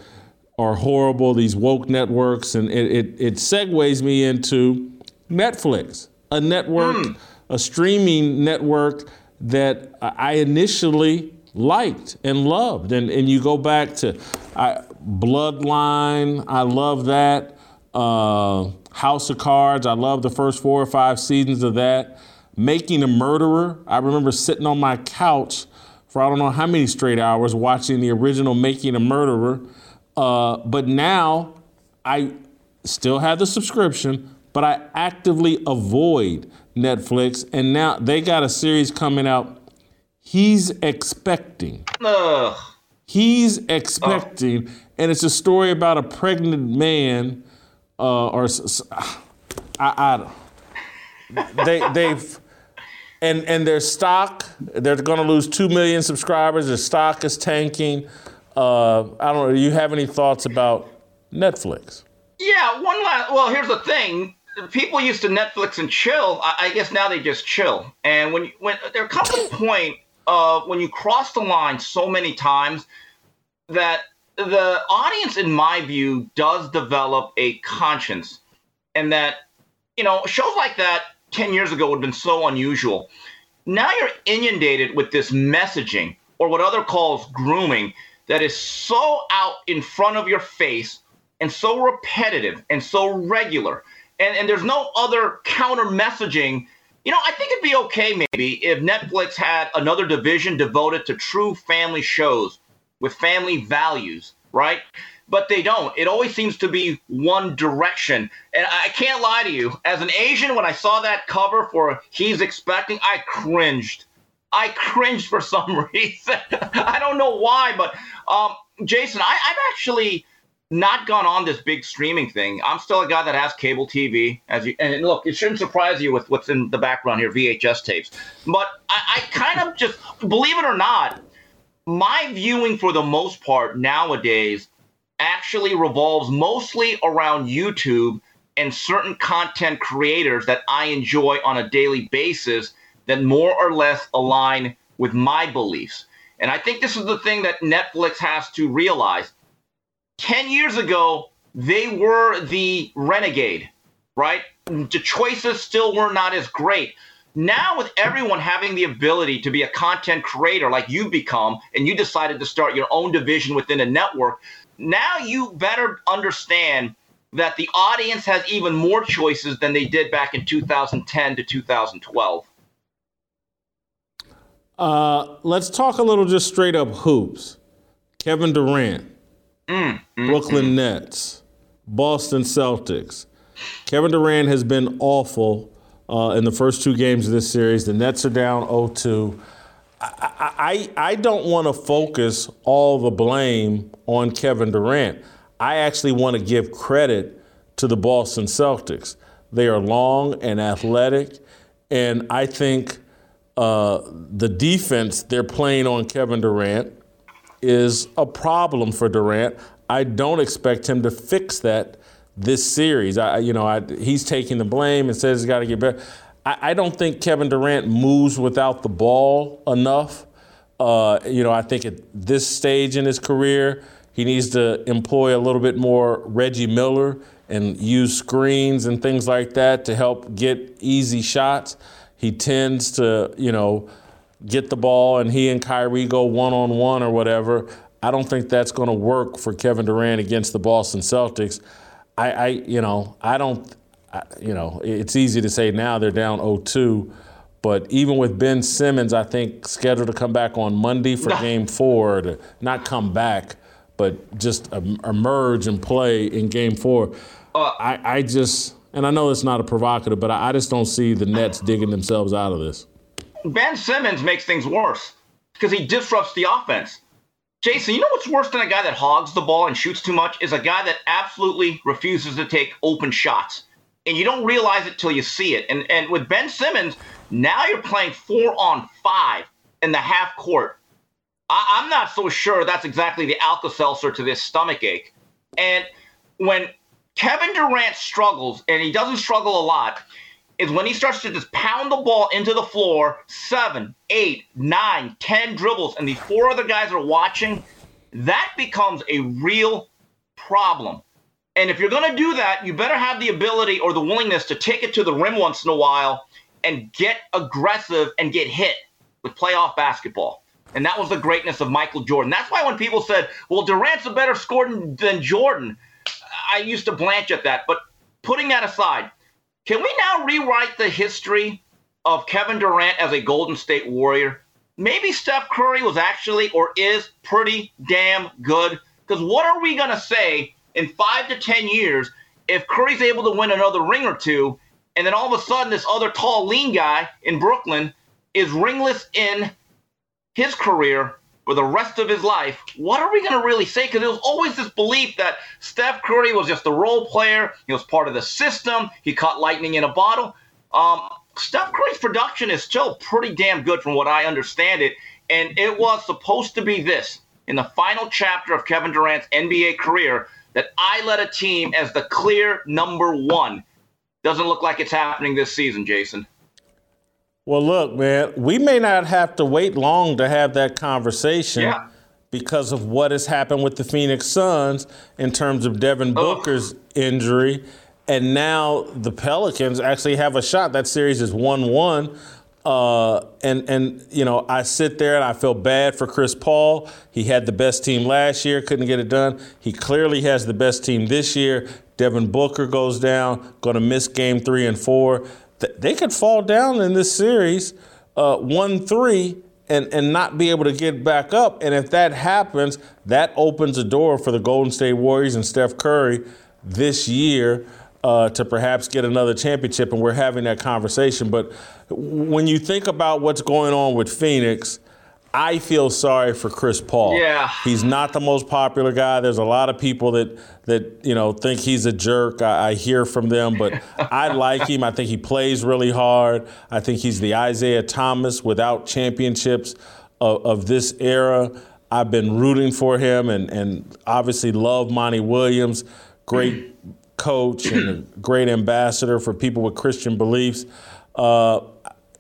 are horrible, these woke networks. And it, it, it segues me into Netflix, a network, mm. a streaming network that I initially liked and loved. And, and you go back to I, Bloodline, I love that. Uh, House of Cards, I love the first four or five seasons of that. Making a Murderer, I remember sitting on my couch for I don't know how many straight hours watching the original Making a Murderer. Uh, but now I still have the subscription, but I actively avoid Netflix. And now they got a series coming out. He's expecting. Ugh. He's expecting, and it's a story about a pregnant man, uh, or I, I they they've and and their stock they're going to lose two million subscribers. Their stock is tanking. Uh, I don't know. Do you have any thoughts about Netflix? Yeah, one last. Well, here's the thing. People used to Netflix and chill. I, I guess now they just chill. And when when there comes a point uh, when you cross the line so many times that the audience, in my view, does develop a conscience, and that you know shows like that ten years ago would have been so unusual. Now you're inundated with this messaging, or what other calls grooming, that is so out in front of your face and so repetitive and so regular, and and there's no other counter messaging you know, I think it'd be okay maybe if Netflix had another division devoted to true family shows with family values, right? But they don't. It always seems to be one direction. And I can't lie to you, as an Asian, when I saw that cover for He's Expecting, I cringed. I cringed for some reason. I don't know why, but um, Jason, I, I've actually not gone on this big streaming thing. I'm still a guy that has cable TV. As you and look, it shouldn't surprise you with what's in the background here, VHS tapes. But I, I kind of just believe it or not, my viewing for the most part nowadays actually revolves mostly around YouTube and certain content creators that I enjoy on a daily basis that more or less align with my beliefs. And I think this is the thing that Netflix has to realize 10 years ago, they were the renegade, right? The choices still were not as great. Now, with everyone having the ability to be a content creator like you've become, and you decided to start your own division within a network, now you better understand that the audience has even more choices than they did back in 2010 to 2012. Uh, let's talk a little just straight up hoops. Kevin Durant, Mm, mm, Brooklyn mm. Nets, Boston Celtics. Kevin Durant has been awful uh, in the first two games of this series. The Nets are down 0-2. I, I, I don't want to focus all the blame on Kevin Durant. I actually want to give credit to the Boston Celtics. They are long and athletic, and I think uh, the defense they're playing on Kevin Durant is a problem for Durant. I don't expect him to fix that this series. I, you know, I, he's taking the blame and says he's got to get better. I, I, don't think Kevin Durant moves without the ball enough. Uh, you know, I think at this stage in his career, he needs to employ a little bit more Reggie Miller and use screens and things like that to help get easy shots. He tends to, you know, get the ball and he and Kyrie go one on one or whatever. I don't think that's going to work for Kevin Durant against the Boston Celtics. I, I you know, I don't, I, you know, it's easy to say now they're down 0-2, but even with Ben Simmons, I think scheduled to come back on Monday for Game Four, to not come back, but just emerge and play in Game Four. Uh, I, I just, and I know it's not a provocative, but I, I just don't see the Nets digging themselves out of this. Ben Simmons makes things worse because he disrupts the offense. Jason, you know what's worse than a guy that hogs the ball and shoots too much is a guy that absolutely refuses to take open shots. And you don't realize it till you see it. And and with Ben Simmons, now you're playing four on five in the half court. I, I'm not so sure that's exactly the Alka Seltzer to this stomach ache. And when Kevin Durant struggles, and he doesn't struggle a lot, is when he starts to just pound the ball into the floor, seven, eight, nine, ten dribbles, and the four other guys are watching, that becomes a real problem. And if you're going to do that, you better have the ability or the willingness to take it to the rim once in a while and get aggressive and get hit with playoff basketball. And that was the greatness of Michael Jordan. That's why when people said, well, Durant's a better scorer than Jordan, I used to blanch at that. But putting that aside, can we now rewrite the history of Kevin Durant as a Golden State Warrior? Maybe Steph Curry was actually or is pretty damn good. Because what are we going to say in five to 10 years if Curry's able to win another ring or two, and then all of a sudden this other tall, lean guy in Brooklyn is ringless in his career for the rest of his life, what are we going to really say? Because there was always this belief that Steph Curry was just a role player. He was part of the system. He caught lightning in a bottle. Um, Steph Curry's production is still pretty damn good from what I understand it. And it was supposed to be this in the final chapter of Kevin Durant's NBA career that I led a team as the clear number one. Doesn't look like it's happening this season, Jason. Well, look, man, we may not have to wait long to have that conversation yeah. because of what has happened with the Phoenix Suns in terms of Devin Booker's injury. And now the Pelicans actually have a shot. That series is 1 1. Uh, and and you know I sit there and I feel bad for Chris Paul. He had the best team last year, couldn't get it done. He clearly has the best team this year. Devin Booker goes down, going to miss game three and four they could fall down in this series uh, 1 3 and, and not be able to get back up. And if that happens, that opens a door for the Golden State Warriors and Steph Curry this year. uh, to perhaps get another championship, and we're having that conversation. But when you think about what's going on with Phoenix, I feel sorry for Chris Paul. Yeah. He's not the most popular guy. There's a lot of people that that you know think he's a jerk. I, I hear from them, but I like him. I think he plays really hard. I think he's the Isaiah Thomas without championships of, of this era. I've been rooting for him and, and obviously love Monty Williams, great coach and a great ambassador for people with Christian beliefs. Uh,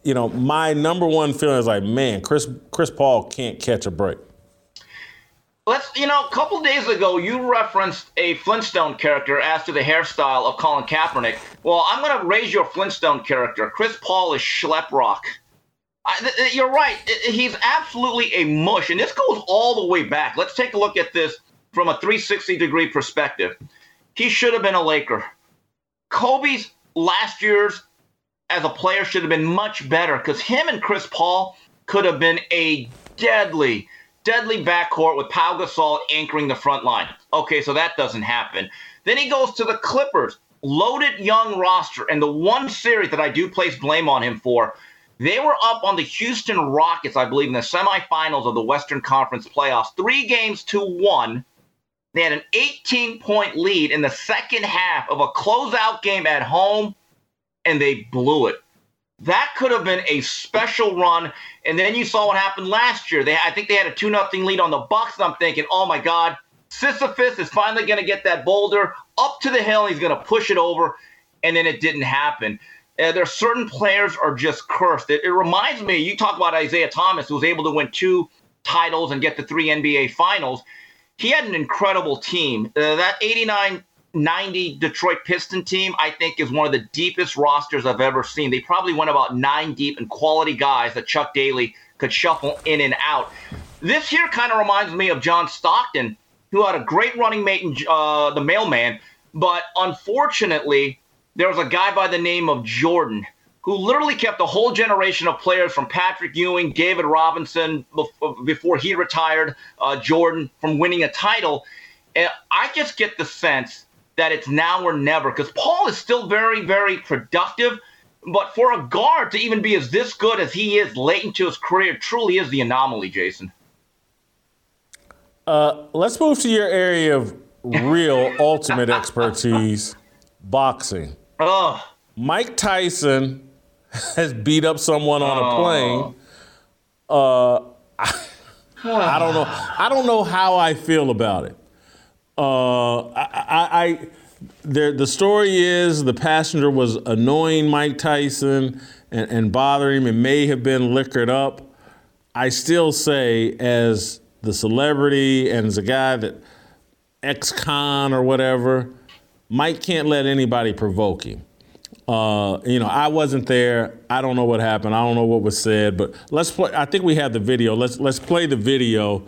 you know, my number one feeling is like, man, Chris Chris Paul can't catch a break. Let's, you know, a couple days ago, you referenced a Flintstone character as to the hairstyle of Colin Kaepernick. Well, I'm going to raise your Flintstone character. Chris Paul is Schleprock. I, th- you're right. He's absolutely a mush. And this goes all the way back. Let's take a look at this from a 360 degree perspective. He should have been a Laker. Kobe's last year's as a player should have been much better because him and Chris Paul could have been a deadly, deadly backcourt with Pau Gasol anchoring the front line. Okay, so that doesn't happen. Then he goes to the Clippers, loaded young roster, and the one series that I do place blame on him for, they were up on the Houston Rockets, I believe, in the semifinals of the Western Conference playoffs, three games to one. They had an 18 point lead in the second half of a closeout game at home and they blew it. That could have been a special run. And then you saw what happened last year. They, I think they had a 2 0 lead on the Bucks. I'm thinking, oh my God, Sisyphus is finally going to get that boulder up to the hill. And He's going to push it over. And then it didn't happen. Uh, there are certain players are just cursed. It, it reminds me, you talk about Isaiah Thomas, who was able to win two titles and get the three NBA finals. He had an incredible team. Uh, that 89 90 Detroit Piston team, I think, is one of the deepest rosters I've ever seen. They probably went about nine deep and quality guys that Chuck Daly could shuffle in and out. This here kind of reminds me of John Stockton, who had a great running mate in uh, the mailman, but unfortunately, there was a guy by the name of Jordan who literally kept a whole generation of players from Patrick Ewing, David Robinson before he retired, uh, Jordan from winning a title. And I just get the sense that it's now or never because Paul is still very, very productive. But for a guard to even be as this good as he is late into his career truly is the anomaly, Jason. Uh, let's move to your area of real ultimate expertise boxing. Oh. Mike Tyson has beat up someone on a plane. Uh, I, I don't know. I don't know how I feel about it. Uh, I, I, I the, the story is the passenger was annoying Mike Tyson and, and bothering him and may have been liquored up. I still say, as the celebrity and as a guy that ex con or whatever, Mike can't let anybody provoke him. Uh, you know, I wasn't there. I don't know what happened. I don't know what was said. But let's play. I think we have the video. Let's let's play the video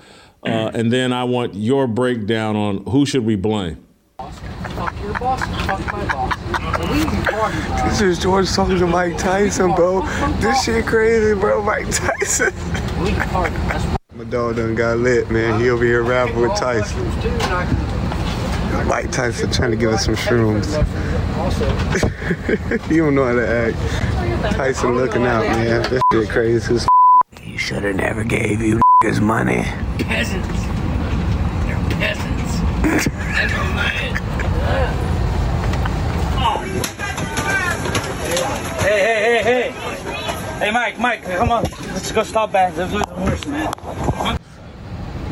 uh, and then I want your breakdown on who should we blame. Fuck your boss, fuck my boss. This is George talking to Mike Tyson, bro. This shit crazy, bro. Mike Tyson. My dog done got lit, man. He over here rapping with Tyson. Mike Tyson trying to give us some shrooms. you don't know how to act. Tyson looking out, man. This shit crazy. He should have never gave you his money. Peasants. They're peasants. Never mind. Hey, hey, hey, hey. Hey, Mike, Mike, come on. Let's go stop back. Let's lose the horse, man.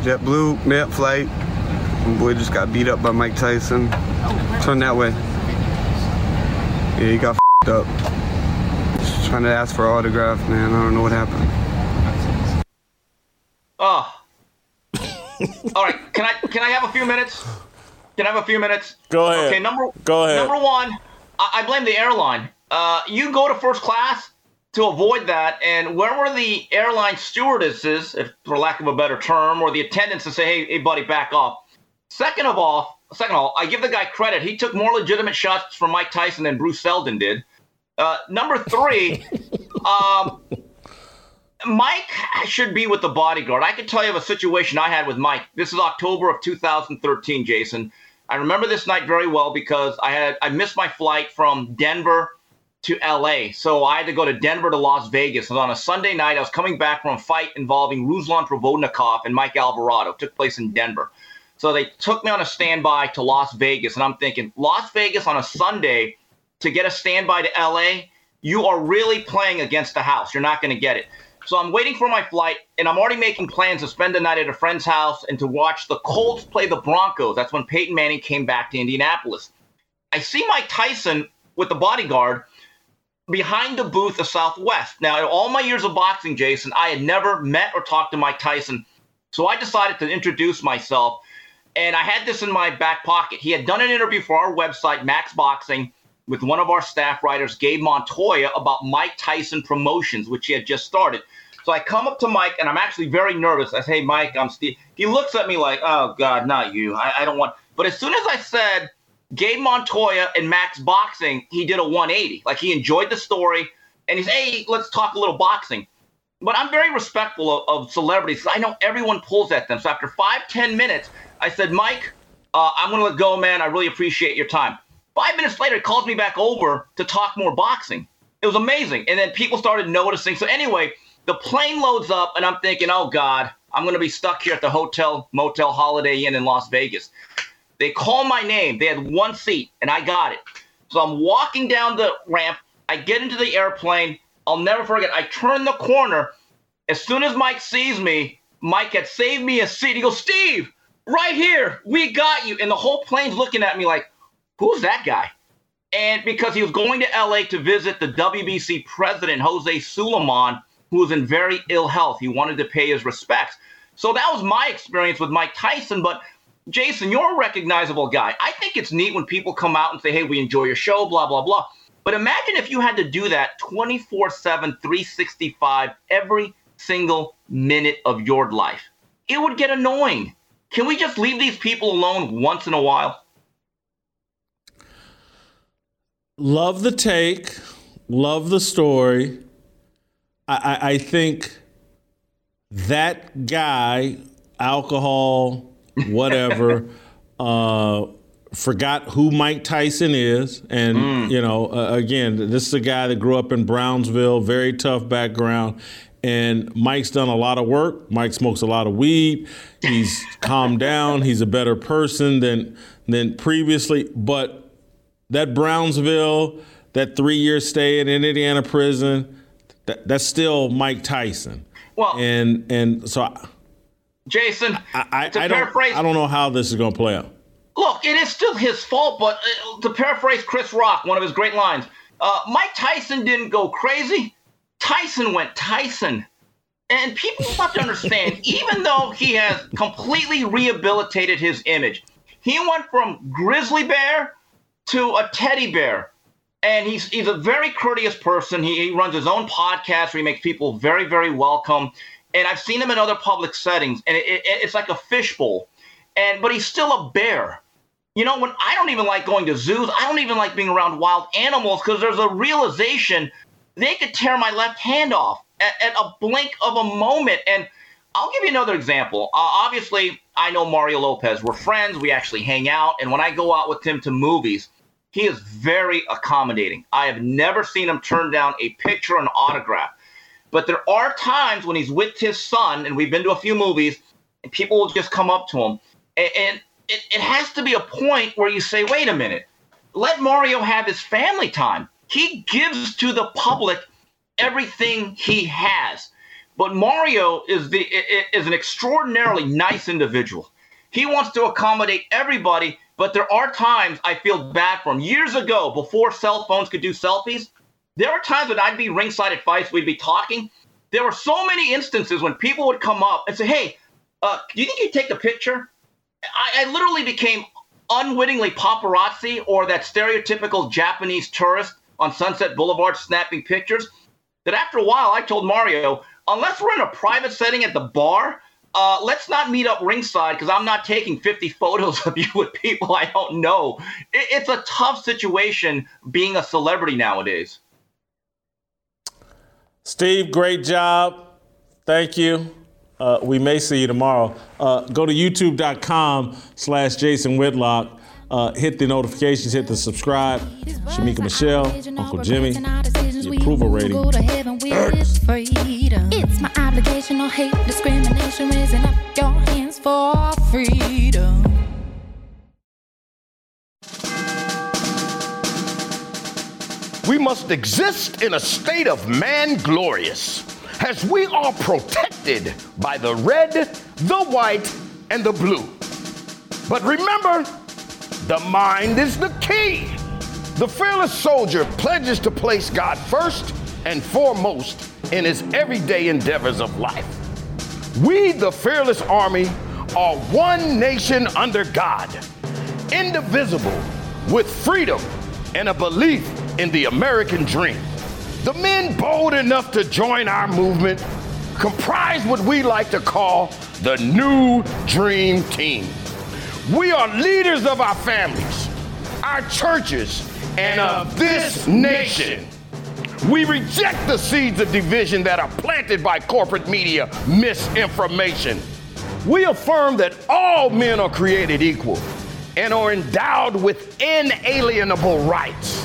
JetBlue, net flight. My boy just got beat up by Mike Tyson. Turn that way. Yeah, he got up. Just trying to ask for an autograph, man. I don't know what happened. Oh. All right. Can I can I have a few minutes? Can I have a few minutes? Go ahead. Okay. Number. Go ahead. Number one, I, I blame the airline. Uh, you go to first class to avoid that, and where were the airline stewardesses, if for lack of a better term, or the attendants to say, "Hey, hey, buddy, back off." Second of all, second of all, I give the guy credit. He took more legitimate shots from Mike Tyson than Bruce Seldon did. Uh, number three, um, Mike should be with the bodyguard. I can tell you of a situation I had with Mike. This is October of 2013, Jason. I remember this night very well because I had I missed my flight from Denver to LA. So I had to go to Denver to Las Vegas. And on a Sunday night, I was coming back from a fight involving Ruslan Provodnikov and Mike Alvarado. It took place in Denver. So they took me on a standby to Las Vegas. And I'm thinking, Las Vegas on a Sunday to get a standby to LA, you are really playing against the house. You're not going to get it. So I'm waiting for my flight, and I'm already making plans to spend the night at a friend's house and to watch the Colts play the Broncos. That's when Peyton Manning came back to Indianapolis. I see Mike Tyson with the bodyguard behind the booth of Southwest. Now, in all my years of boxing, Jason, I had never met or talked to Mike Tyson. So I decided to introduce myself. And I had this in my back pocket. He had done an interview for our website, Max Boxing, with one of our staff writers, Gabe Montoya, about Mike Tyson Promotions, which he had just started. So I come up to Mike, and I'm actually very nervous. I say, hey, Mike, I'm Steve. He looks at me like, oh, God, not you. I, I don't want. But as soon as I said, Gabe Montoya and Max Boxing, he did a 180. Like he enjoyed the story, and he's, hey, let's talk a little boxing. But I'm very respectful of, of celebrities. I know everyone pulls at them. So after five, ten minutes, I said, Mike, uh, I'm going to let go, man. I really appreciate your time. Five minutes later, he calls me back over to talk more boxing. It was amazing. And then people started noticing. So anyway, the plane loads up, and I'm thinking, oh God, I'm going to be stuck here at the hotel, motel, Holiday Inn in Las Vegas. They call my name. They had one seat, and I got it. So I'm walking down the ramp. I get into the airplane. I'll never forget. I turn the corner. As soon as Mike sees me, Mike had saved me a seat. He goes, Steve, right here. We got you. And the whole plane's looking at me like, who's that guy? And because he was going to LA to visit the WBC president, Jose Sulaiman, who was in very ill health. He wanted to pay his respects. So that was my experience with Mike Tyson. But Jason, you're a recognizable guy. I think it's neat when people come out and say, hey, we enjoy your show, blah, blah, blah. But imagine if you had to do that 24 7, 365, every single minute of your life. It would get annoying. Can we just leave these people alone once in a while? Love the take, love the story. I, I, I think that guy, alcohol, whatever, uh, forgot who Mike Tyson is. And, mm. you know, uh, again, this is a guy that grew up in Brownsville, very tough background. And Mike's done a lot of work. Mike smokes a lot of weed. He's calmed down. He's a better person than than previously. But that Brownsville, that three year stay in an Indiana prison, that, that's still Mike Tyson. Well, and and so, I, Jason, I, I, I don't I don't know how this is going to play out. Look, it is still his fault, but uh, to paraphrase Chris Rock, one of his great lines, uh, Mike Tyson didn't go crazy. Tyson went Tyson. And people have to understand, even though he has completely rehabilitated his image, he went from grizzly bear to a teddy bear. And he's he's a very courteous person. He, he runs his own podcast where he makes people very, very welcome. And I've seen him in other public settings, and it, it, it's like a fishbowl. And but he's still a bear. You know, when I don't even like going to zoos, I don't even like being around wild animals because there's a realization they could tear my left hand off at, at, a blink of a moment. And I'll give you another example. Uh, obviously, I know Mario Lopez. We're friends. We actually hang out. And when I go out with him to movies, he is very accommodating. I have never seen him turn down a picture or an autograph. But there are times when he's with his son, and we've been to a few movies, and people will just come up to him. And, and it, it has to be a point where you say, wait a minute, let Mario have his family time. He gives to the public everything he has. But Mario is the is an extraordinarily nice individual. He wants to accommodate everybody, but there are times I feel bad for him. Years ago, before cell phones could do selfies, there were times when I'd be ringside fights, we'd be talking. There were so many instances when people would come up and say, "Hey, uh, do you think you'd take a picture?" I, I literally became unwittingly paparazzi or that stereotypical Japanese tourist on Sunset Boulevard snapping pictures. That after a while, I told Mario, unless we're in a private setting at the bar, uh, let's not meet up ringside because I'm not taking 50 photos of you with people I don't know. It, it's a tough situation being a celebrity nowadays. Steve, great job. Thank you. Uh, we may see you tomorrow. Uh, go to youtube.com slash Jason Whitlock. Uh, hit the notifications, hit the subscribe. Shemeka Michelle, Uncle Jimmy, the approval rating. It's my obligation, no hate, discrimination, raising up your hands for freedom. We must exist in a state of man glorious, as we are protected by the red, the white, and the blue. But remember, the mind is the key. The fearless soldier pledges to place God first and foremost in his everyday endeavors of life. We, the fearless army, are one nation under God, indivisible, with freedom and a belief in the American dream. The men bold enough to join our movement comprise what we like to call the New Dream Team. We are leaders of our families, our churches, and of this nation. We reject the seeds of division that are planted by corporate media misinformation. We affirm that all men are created equal and are endowed with inalienable rights,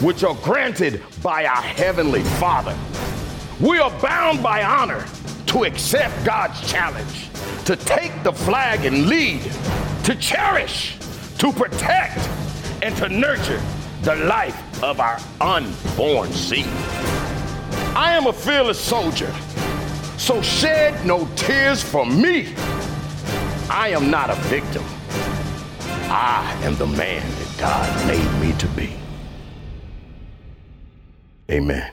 which are granted by our Heavenly Father. We are bound by honor to accept God's challenge, to take the flag and lead, to cherish, to protect, and to nurture the life of our unborn seed. I am a fearless soldier, so shed no tears for me. I am not a victim. I am the man that God made me to be. Amen.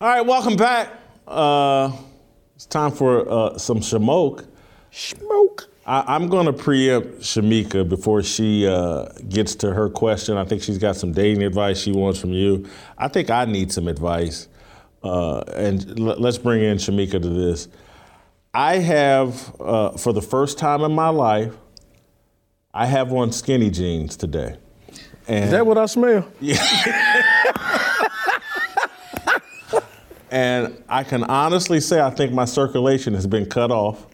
All right, welcome back. Uh, it's time for uh, some Shamoke. Smoke. I, I'm going to preempt Shemeka before she uh, gets to her question. I think she's got some dating advice she wants from you. I think I need some advice. Uh, and l- let's bring in Shemeka to this. I have, uh, for the first time in my life, I have on skinny jeans today. And Is that what I smell? And I can honestly say I think my circulation has been cut off.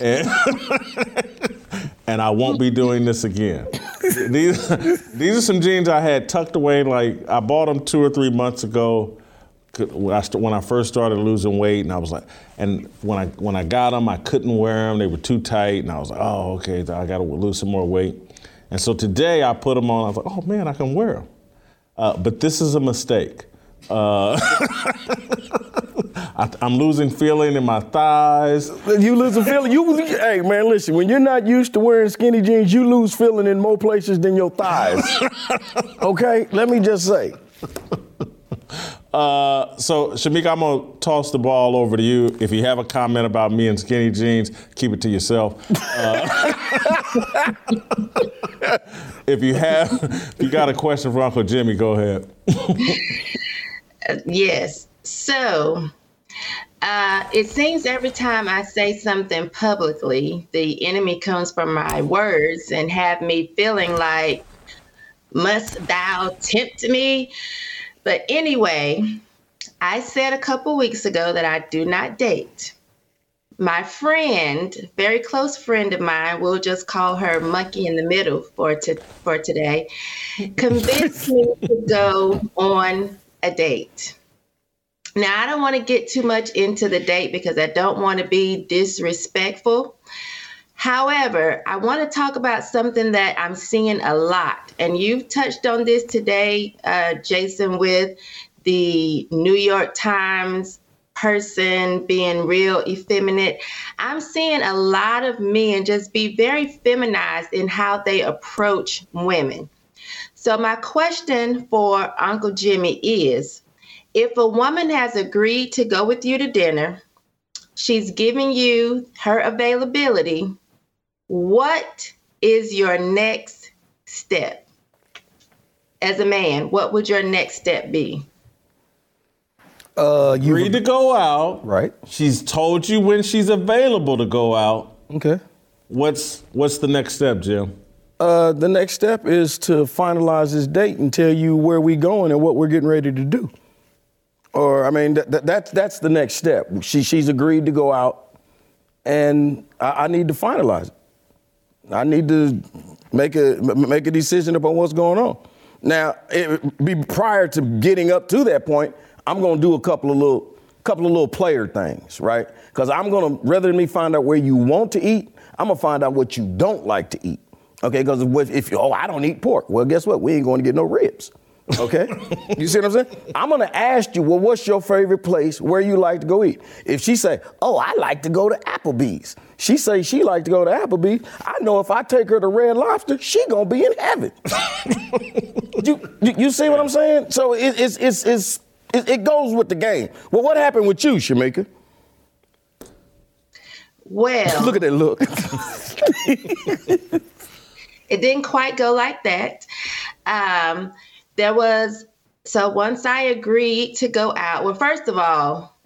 And, and I won't be doing this again. These, these are some jeans I had tucked away, like I bought them two or three months ago when I, first started losing weight, and I was like, and when I when I got them, I couldn't wear them; they were too tight, and I was like, oh, okay, I got to lose some more weight. And so today I put them on. I was like, oh man, I can wear them. Uh, but this is a mistake. Uh, I, I'm losing feeling in my thighs. You losing feeling. You, hey man, listen. When you're not used to wearing skinny jeans, you lose feeling in more places than your thighs. okay, let me just say. Uh, so, Shemeka, I'm gonna toss the ball over to you. If you have a comment about me and skinny jeans, keep it to yourself. Uh, if you have, if you got a question for Uncle Jimmy, go ahead. Yes. So uh, it seems every time I say something publicly, the enemy comes from my words and have me feeling like, must thou tempt me? But anyway, I said a couple weeks ago that I do not date. My friend, very close friend of mine, we'll just call her Monkey in the Middle for to, for today, convinced me to go on a date. Now, I don't want to get too much into the date because I don't want to be disrespectful. However, I want to talk about something that I'm seeing a lot. And you've touched on this today, uh, Jason, with the New York Times person being real effeminate. I'm seeing a lot of men just be very feminized in how they approach women. So, my question for Uncle Jimmy is if a woman has agreed to go with you to dinner, she's giving you her availability, what is your next step? As a man, what would your next step be? Uh, you Agreed to go out. Right. She's told you when she's available to go out. Okay. What's what's the next step, Jim? Uh, the next step is to finalize this date and tell you where we're going and what we're getting ready to do. Or I mean, that, that, that's that's the next step. She she's agreed to go out, and I, I need to finalize it. I need to make a m- make a decision about what's going on. Now, it, be prior to getting up to that point, I'm going to do a couple of little couple of little player things, right? Because I'm going to rather than me find out where you want to eat, I'm gonna find out what you don't like to eat. Okay, because if you, oh I don't eat pork, well guess what? We ain't going to get no ribs. Okay, you see what I'm saying? I'm gonna ask you, well, what's your favorite place where you like to go eat? If she say, oh, I like to go to Applebee's. She say she like to go to Applebee's. I know if I take her to Red Lobster, she gonna be in heaven. you, you, you see what I'm saying? So it, it's it's it's it, it goes with the game. Well, what happened with you, Shemeka? Well, look at that look. It didn't quite go like that. Um, there was so once I agreed to go out. Well, first of all,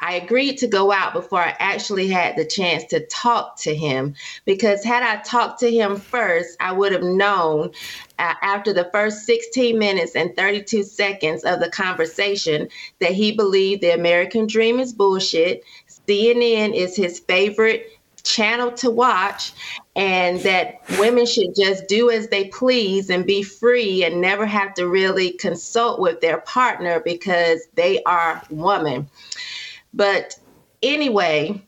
I agreed to go out before I actually had the chance to talk to him because had I talked to him first, I would have known uh, after the first 16 minutes and 32 seconds of the conversation that he believed the American dream is bullshit. CNN is his favorite channel to watch and that women should just do as they please and be free and never have to really consult with their partner because they are women. But anyway,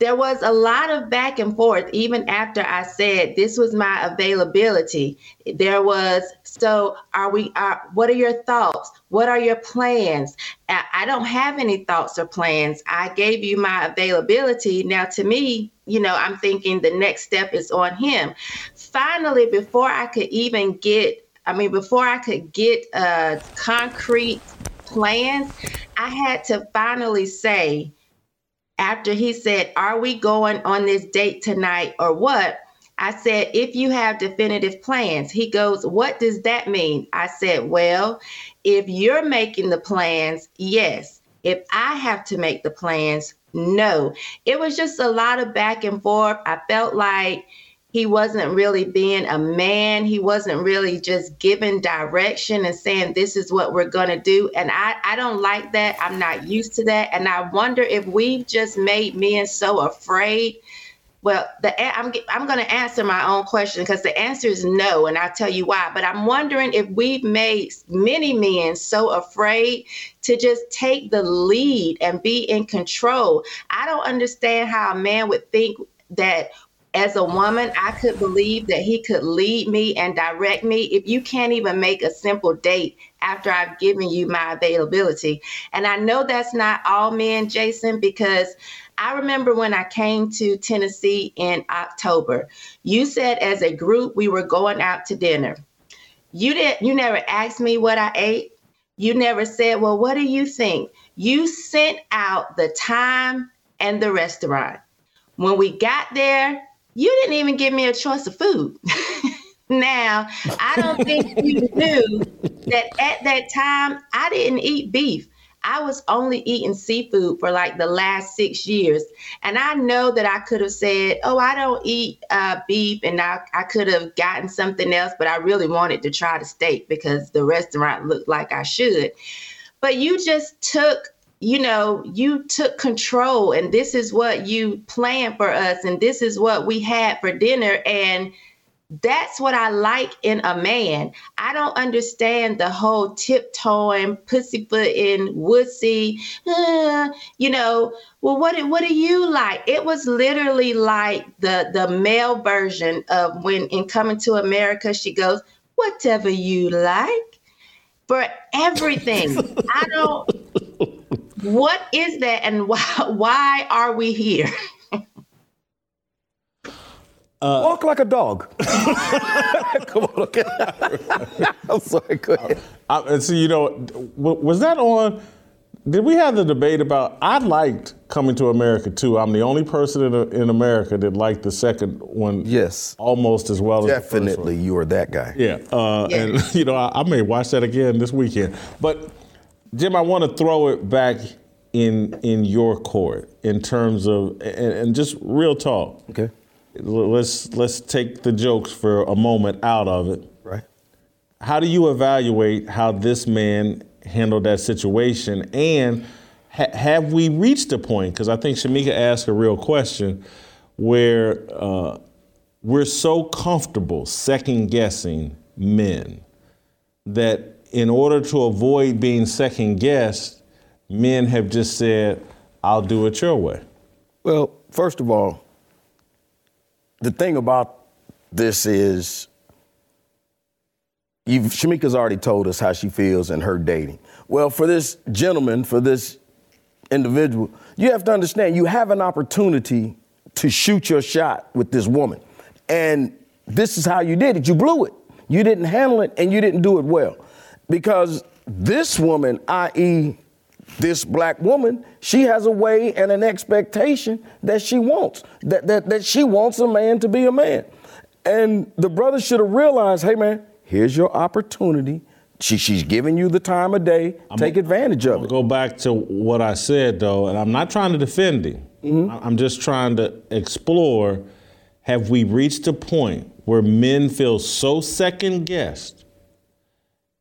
there was a lot of back and forth even after I said this was my availability. There was so are we are what are your thoughts? What are your plans? I don't have any thoughts or plans. I gave you my availability. Now to me, you know, I'm thinking the next step is on him. Finally, before I could even get I mean before I could get a concrete plans, I had to finally say after he said, Are we going on this date tonight or what? I said, If you have definitive plans. He goes, What does that mean? I said, Well, if you're making the plans, yes. If I have to make the plans, no. It was just a lot of back and forth. I felt like he wasn't really being a man. He wasn't really just giving direction and saying, this is what we're going to do. And I, I don't like that. I'm not used to that. And I wonder if we've just made men so afraid. Well, the I'm I'm going to answer my own question because the answer is no, and I'll tell you why. But I'm wondering if we've made many men so afraid to just take the lead and be in control. I don't understand how a man would think that as a woman, I could believe that he could lead me and direct me if you can't even make a simple date after I've given you my availability. And I know that's not all men, Jason, because I remember when I came to Tennessee in October, you said as a group we were going out to dinner. You didn't you never asked me what I ate. You never said, "Well, what do you think?" You sent out the time and the restaurant. When we got there, you didn't even give me a choice of food. now, I don't think you knew that at that time I didn't eat beef. I was only eating seafood for like the last six years. And I know that I could have said, Oh, I don't eat uh, beef. And I, I could have gotten something else, but I really wanted to try the steak because the restaurant looked like I should. But you just took you know, you took control and this is what you planned for us and this is what we had for dinner. And that's what I like in a man. I don't understand the whole tiptoeing, pussyfooting, wussy, uh, you know. Well, what what do you like? It was literally like the the male version of when in Coming to America, she goes, "Whatever you like." For everything, I don't. What is that, and why why are we here? Uh, Walk like a dog. Come on, okay. I'm sorry. Go ahead. Uh, and so you know, was that on? Did we have the debate about? I liked coming to America too. I'm the only person in, in America that liked the second one. Yes, almost as well. Definitely, as Definitely, you were that guy. Yeah, uh, yeah. and you know, I, I may watch that again this weekend. But Jim, I want to throw it back in in your court in terms of and, and just real talk. Okay let's let's take the jokes for a moment out of it. Right. How do you evaluate how this man handled that situation? And ha- have we reached a point? Because I think Shemeka asked a real question where uh, we're so comfortable second guessing men that in order to avoid being second guessed, men have just said, I'll do it your way. Well, first of all, the thing about this is you've, Shemeka's already told us how she feels in her dating. Well, for this gentleman, for this individual, you have to understand you have an opportunity to shoot your shot with this woman. And this is how you did it. You blew it. You didn't handle it and you didn't do it well. Because this woman, i.e., this black woman, she has a way and an expectation that she wants, that, that, that she wants a man to be a man. And the brother should have realized, hey man, here's your opportunity. She, she's giving you the time of day. Take advantage of it. Go back to what I said though, and I'm not trying to defend him. Mm-hmm. I'm just trying to explore have we reached a point where men feel so second guessed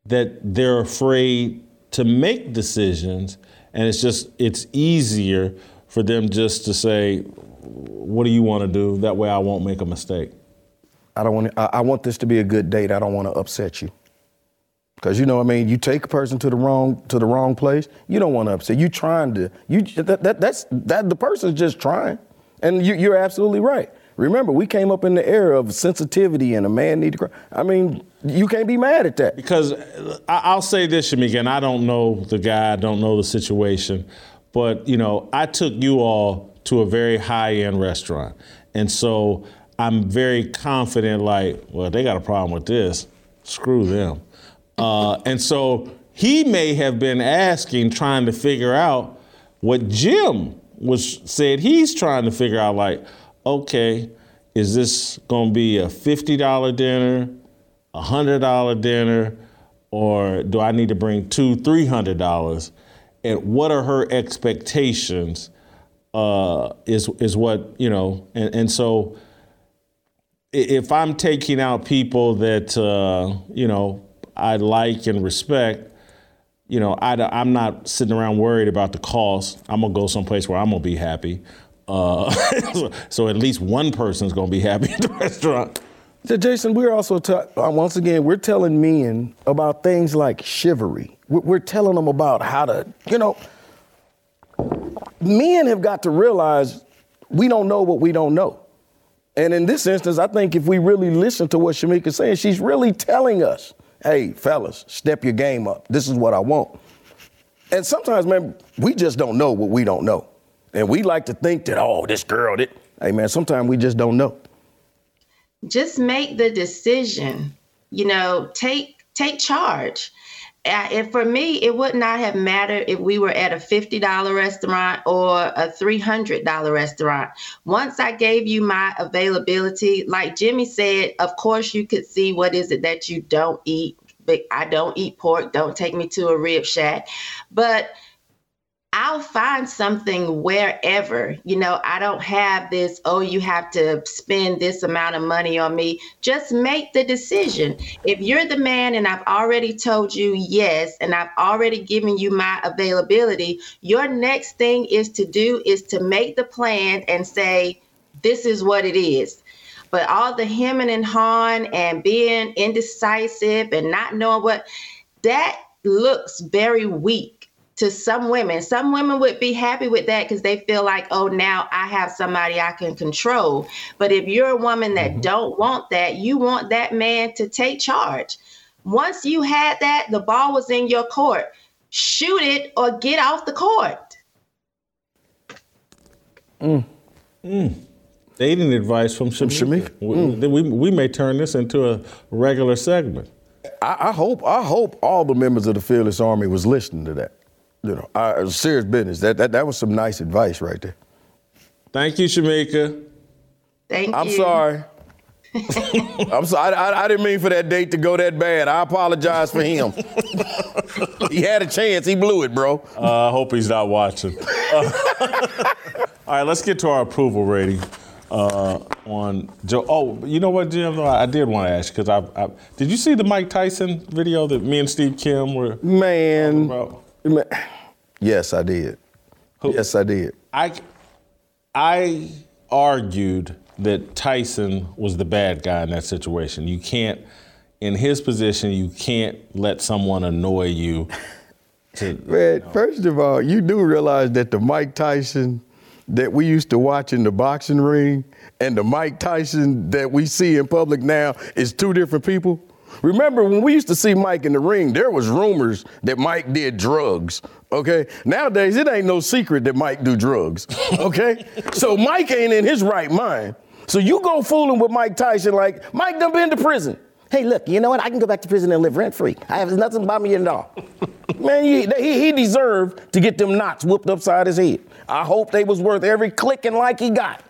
that they're afraid to make decisions and it's just it's easier for them just to say what do you want to do that way I won't make a mistake. I don't want. I, I want this to be a good date. I don't want to upset you. Because you know, what I mean, you take a person to the wrong to the wrong place. You don't want to upset. You trying to. You that, that that's that the person's just trying, and you, you're absolutely right. Remember, we came up in the era of sensitivity and a man need to cry. I mean, you can't be mad at that. Because I- I'll say this, Shemeka, and I don't know the guy, I don't know the situation, but you know, I took you all to a very high-end restaurant, and so I'm very confident. Like, well, they got a problem with this. Screw them. Uh, and so he may have been asking, trying to figure out what Jim was said he's trying to figure out. Like, okay, is this going to be a fifty dollar dinner? a hundred dollar dinner or do I need to bring two, three hundred dollars? And what are her expectations? Uh, is is what you know, and, and so if I'm taking out people that uh, you know I like and respect, you know I, am not sitting around worried about the cost. I'm gonna go someplace where I'm gonna be happy. Uh, so, at least one person's gonna be happy at the restaurant. So Jason, we're also ta- uh, once again we're telling men about things like chivalry. We're, we're telling them about how to, you know, men have got to realize we don't know what we don't know. And in this instance, I think if we really listen to what Shemeka's saying, she's really telling us, hey, fellas, step your game up. This is what I want. And sometimes, man, we just don't know what we don't know. And we like to think that, oh, this girl did. Hey, man, sometimes we just don't know. just make the decision you know take take charge uh, and for me it would not have mattered if we were at a $50 restaurant or a $300 restaurant once i gave you my availability like jimmy said of course you could see what is it that you don't eat i don't eat pork don't take me to a rib shack but I'll find something wherever. You know, I don't have this, oh, you have to spend this amount of money on me. Just make the decision. If you're the man and I've already told you yes, and I've already given you my availability, your next thing is to do is to make the plan and say, this is what it is. But all the hemming and hawing and being indecisive and not knowing what, that looks very weak to some women. Some women would be happy with that because they feel like, oh, now I have somebody I can control. But if you're a woman that mm-hmm. don't want that, you want that man to take charge. Once you had that, the ball was in your court. Shoot it or get off the court. Mm. Mm. Dating advice from Shemeka. We, mm. we, we may turn this into a regular segment. I, I hope I hope all the members of the Fearless Army was listening to that. You know, I, serious business. That, that that was some nice advice right there. Thank you, Shemeka. Thank I'm you. sorry. I'm sorry. I, I, I didn't mean for that date to go that bad. I apologize for him. he had a chance. He blew it, bro. Uh, I hope he's not watching. Uh, all right, let's get to our approval rating. uh, on Joe. Oh, you know what, Jim? Though I did want to ask because I, I did you see the Mike Tyson video that me and Steve Kim were Man, man. Yes, I did. Yes, I did. I I argued that Tyson was the bad guy in that situation. You can't, in his position, you can't let someone annoy you. To, Man, first of all, you do realize that the Mike Tyson that we used to watch in the boxing ring and the Mike Tyson that we see in public now is two different people. Remember when we used to see Mike in the ring, there was rumors that Mike did drugs. Okay? Nowadays it ain't no secret that Mike do drugs. Okay? so Mike ain't in his right mind. So you go fooling with Mike Tyson like Mike done been to prison. Hey, look, you know what? I can go back to prison and live rent free. I have nothing about me at all. Man, he, he, he deserved to get them knots whooped upside his head. I hope they was worth every click and like he got.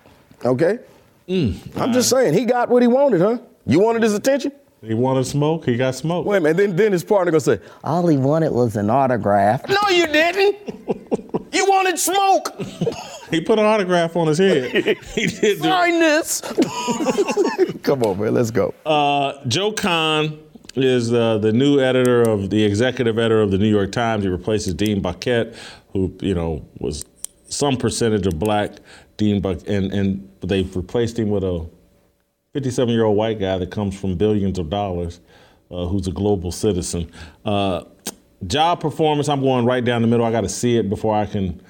Okay? Mm, I'm just saying, he got what he wanted, huh? You wanted his attention? He wanted smoke. He got smoke. Wait a minute. Then, then his partner gonna say, all he wanted was an autograph. No, you didn't. you wanted smoke. He put an autograph on his head. he did. Sign this. Come on, man. Let's go. Uh, Joe Kahn is uh, the new editor of the executive editor of the New York Times. He replaces Dean Baquet, who you know was some percentage of black. Dean Buck and and they've replaced him with a 57 year old white guy that comes from billions of dollars, uh, who's a global citizen. Uh, job performance, I'm going right down the middle. I got to see it before I can.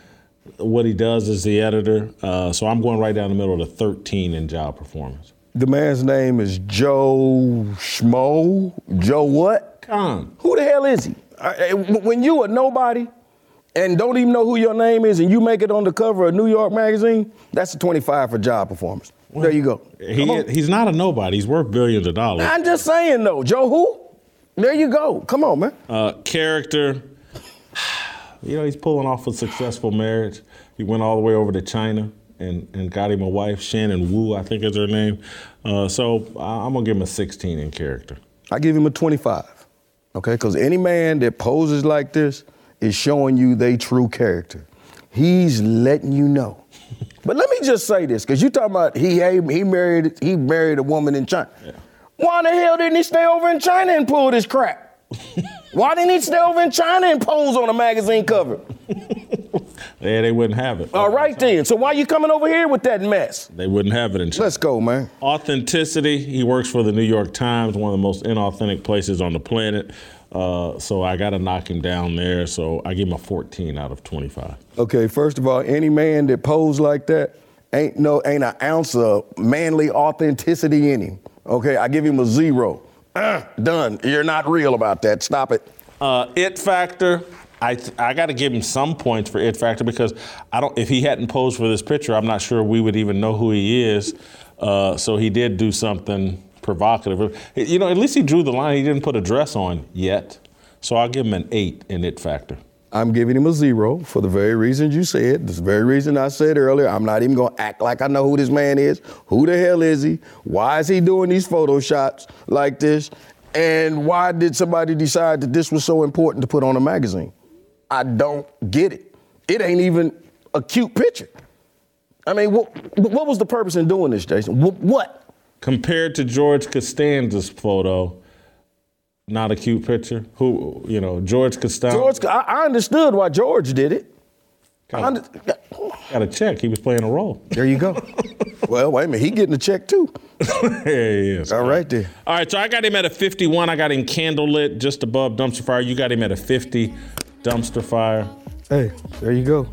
What he does is the editor, uh, so I'm going right down the middle to 13 in job performance. The man's name is Joe Schmo. Joe what? Kahn. Who the hell is he? I- When you a nobody and don't even know who your name is and you make it on the cover of New York Magazine, that's a 25 for job performance. There you go. He, he's not a nobody. He's worth billions of dollars. I'm just saying though, Joe who? There you go. Come on, man. Uh, character, you know, he's pulling off a successful marriage. He went all the way over to China and, and got him a wife, Shannon Wu, I think is her name. Uh, so I- I'm gonna give him a 16 in character. I give him a 25. Okay, because any man that poses like this is showing you they true character. He's letting you know. but let me just say this, because you talking about he he married he married a woman in China. Why the hell didn't he stay over in China and pull this crap? Why didn't he stay over in China and pose on a magazine cover? Yeah, they wouldn't have it. All right then. So why you coming over here with that mess? They wouldn't have it in China. Let's go, man. Authenticity. He works for the New York Times, one of the most inauthentic places on the planet. Uh, so I got to knock him down there. So I give him a 14 out of 25. Okay, first of all, any man that pose like that ain't no ain't an ounce of manly authenticity in him. Okay, I give him a zero. Uh, done. You're not real about that. Stop it. Uh, it factor. I th- I got to give him some points for it factor because I don't. If he hadn't posed for this picture, I'm not sure we would even know who he is. Uh, so he did do something provocative. You know, at least he drew the line. He didn't put a dress on yet. So I'll give him an eight in it factor. I'm giving him a zero for the very reasons you said. The very reason I said earlier. I'm not even gonna act like I know who this man is. Who the hell is he? Why is he doing these photo shots like this? And why did somebody decide that this was so important to put on a magazine? I don't get it. It ain't even a cute picture. I mean, what, what was the purpose in doing this, Jason? What? Compared to George Costanza's photo, not a cute picture. Who you know, George Costanza. George, I, I understood why George did it. Under- got a check. He was playing a role. There you go. well, wait a minute. He getting a check too. yeah, he is. All right there. All right, so I got him at a 51. I got him candlelit just above dumpster fire. You got him at a 50 dumpster fire. Hey, there you go.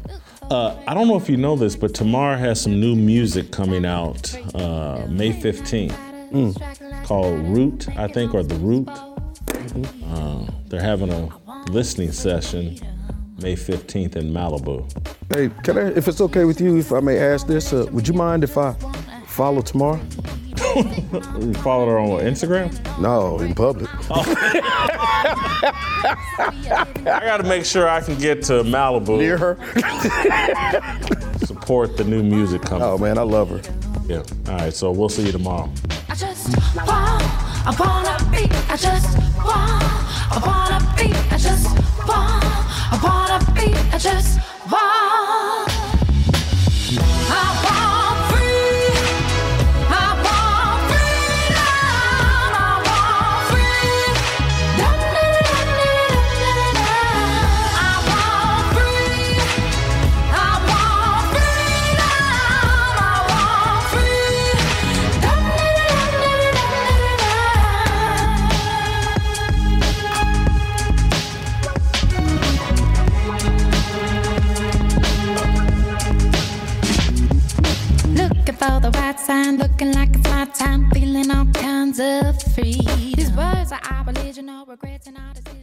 Uh, I don't know if you know this, but Tamar has some new music coming out uh, May 15th called Root, I think, or The Root. Uh, they're having a listening session May 15th in Malibu. Hey, can I, if it's okay with you, if I may ask this, uh, would you mind if I follow Tamar? you follow her on what, Instagram? No, in public. Oh. I got to make sure I can get to Malibu. Near her? support the new music coming. Oh, man, I love her. Yeah. All right, so we'll see you tomorrow. I just want, I wanna be, I just want, I wanna be, I just want, I wanna be, I just want. The right sign, looking like it's my time, feeling all kinds of free. These words are our religion, no regrets, and our decisions.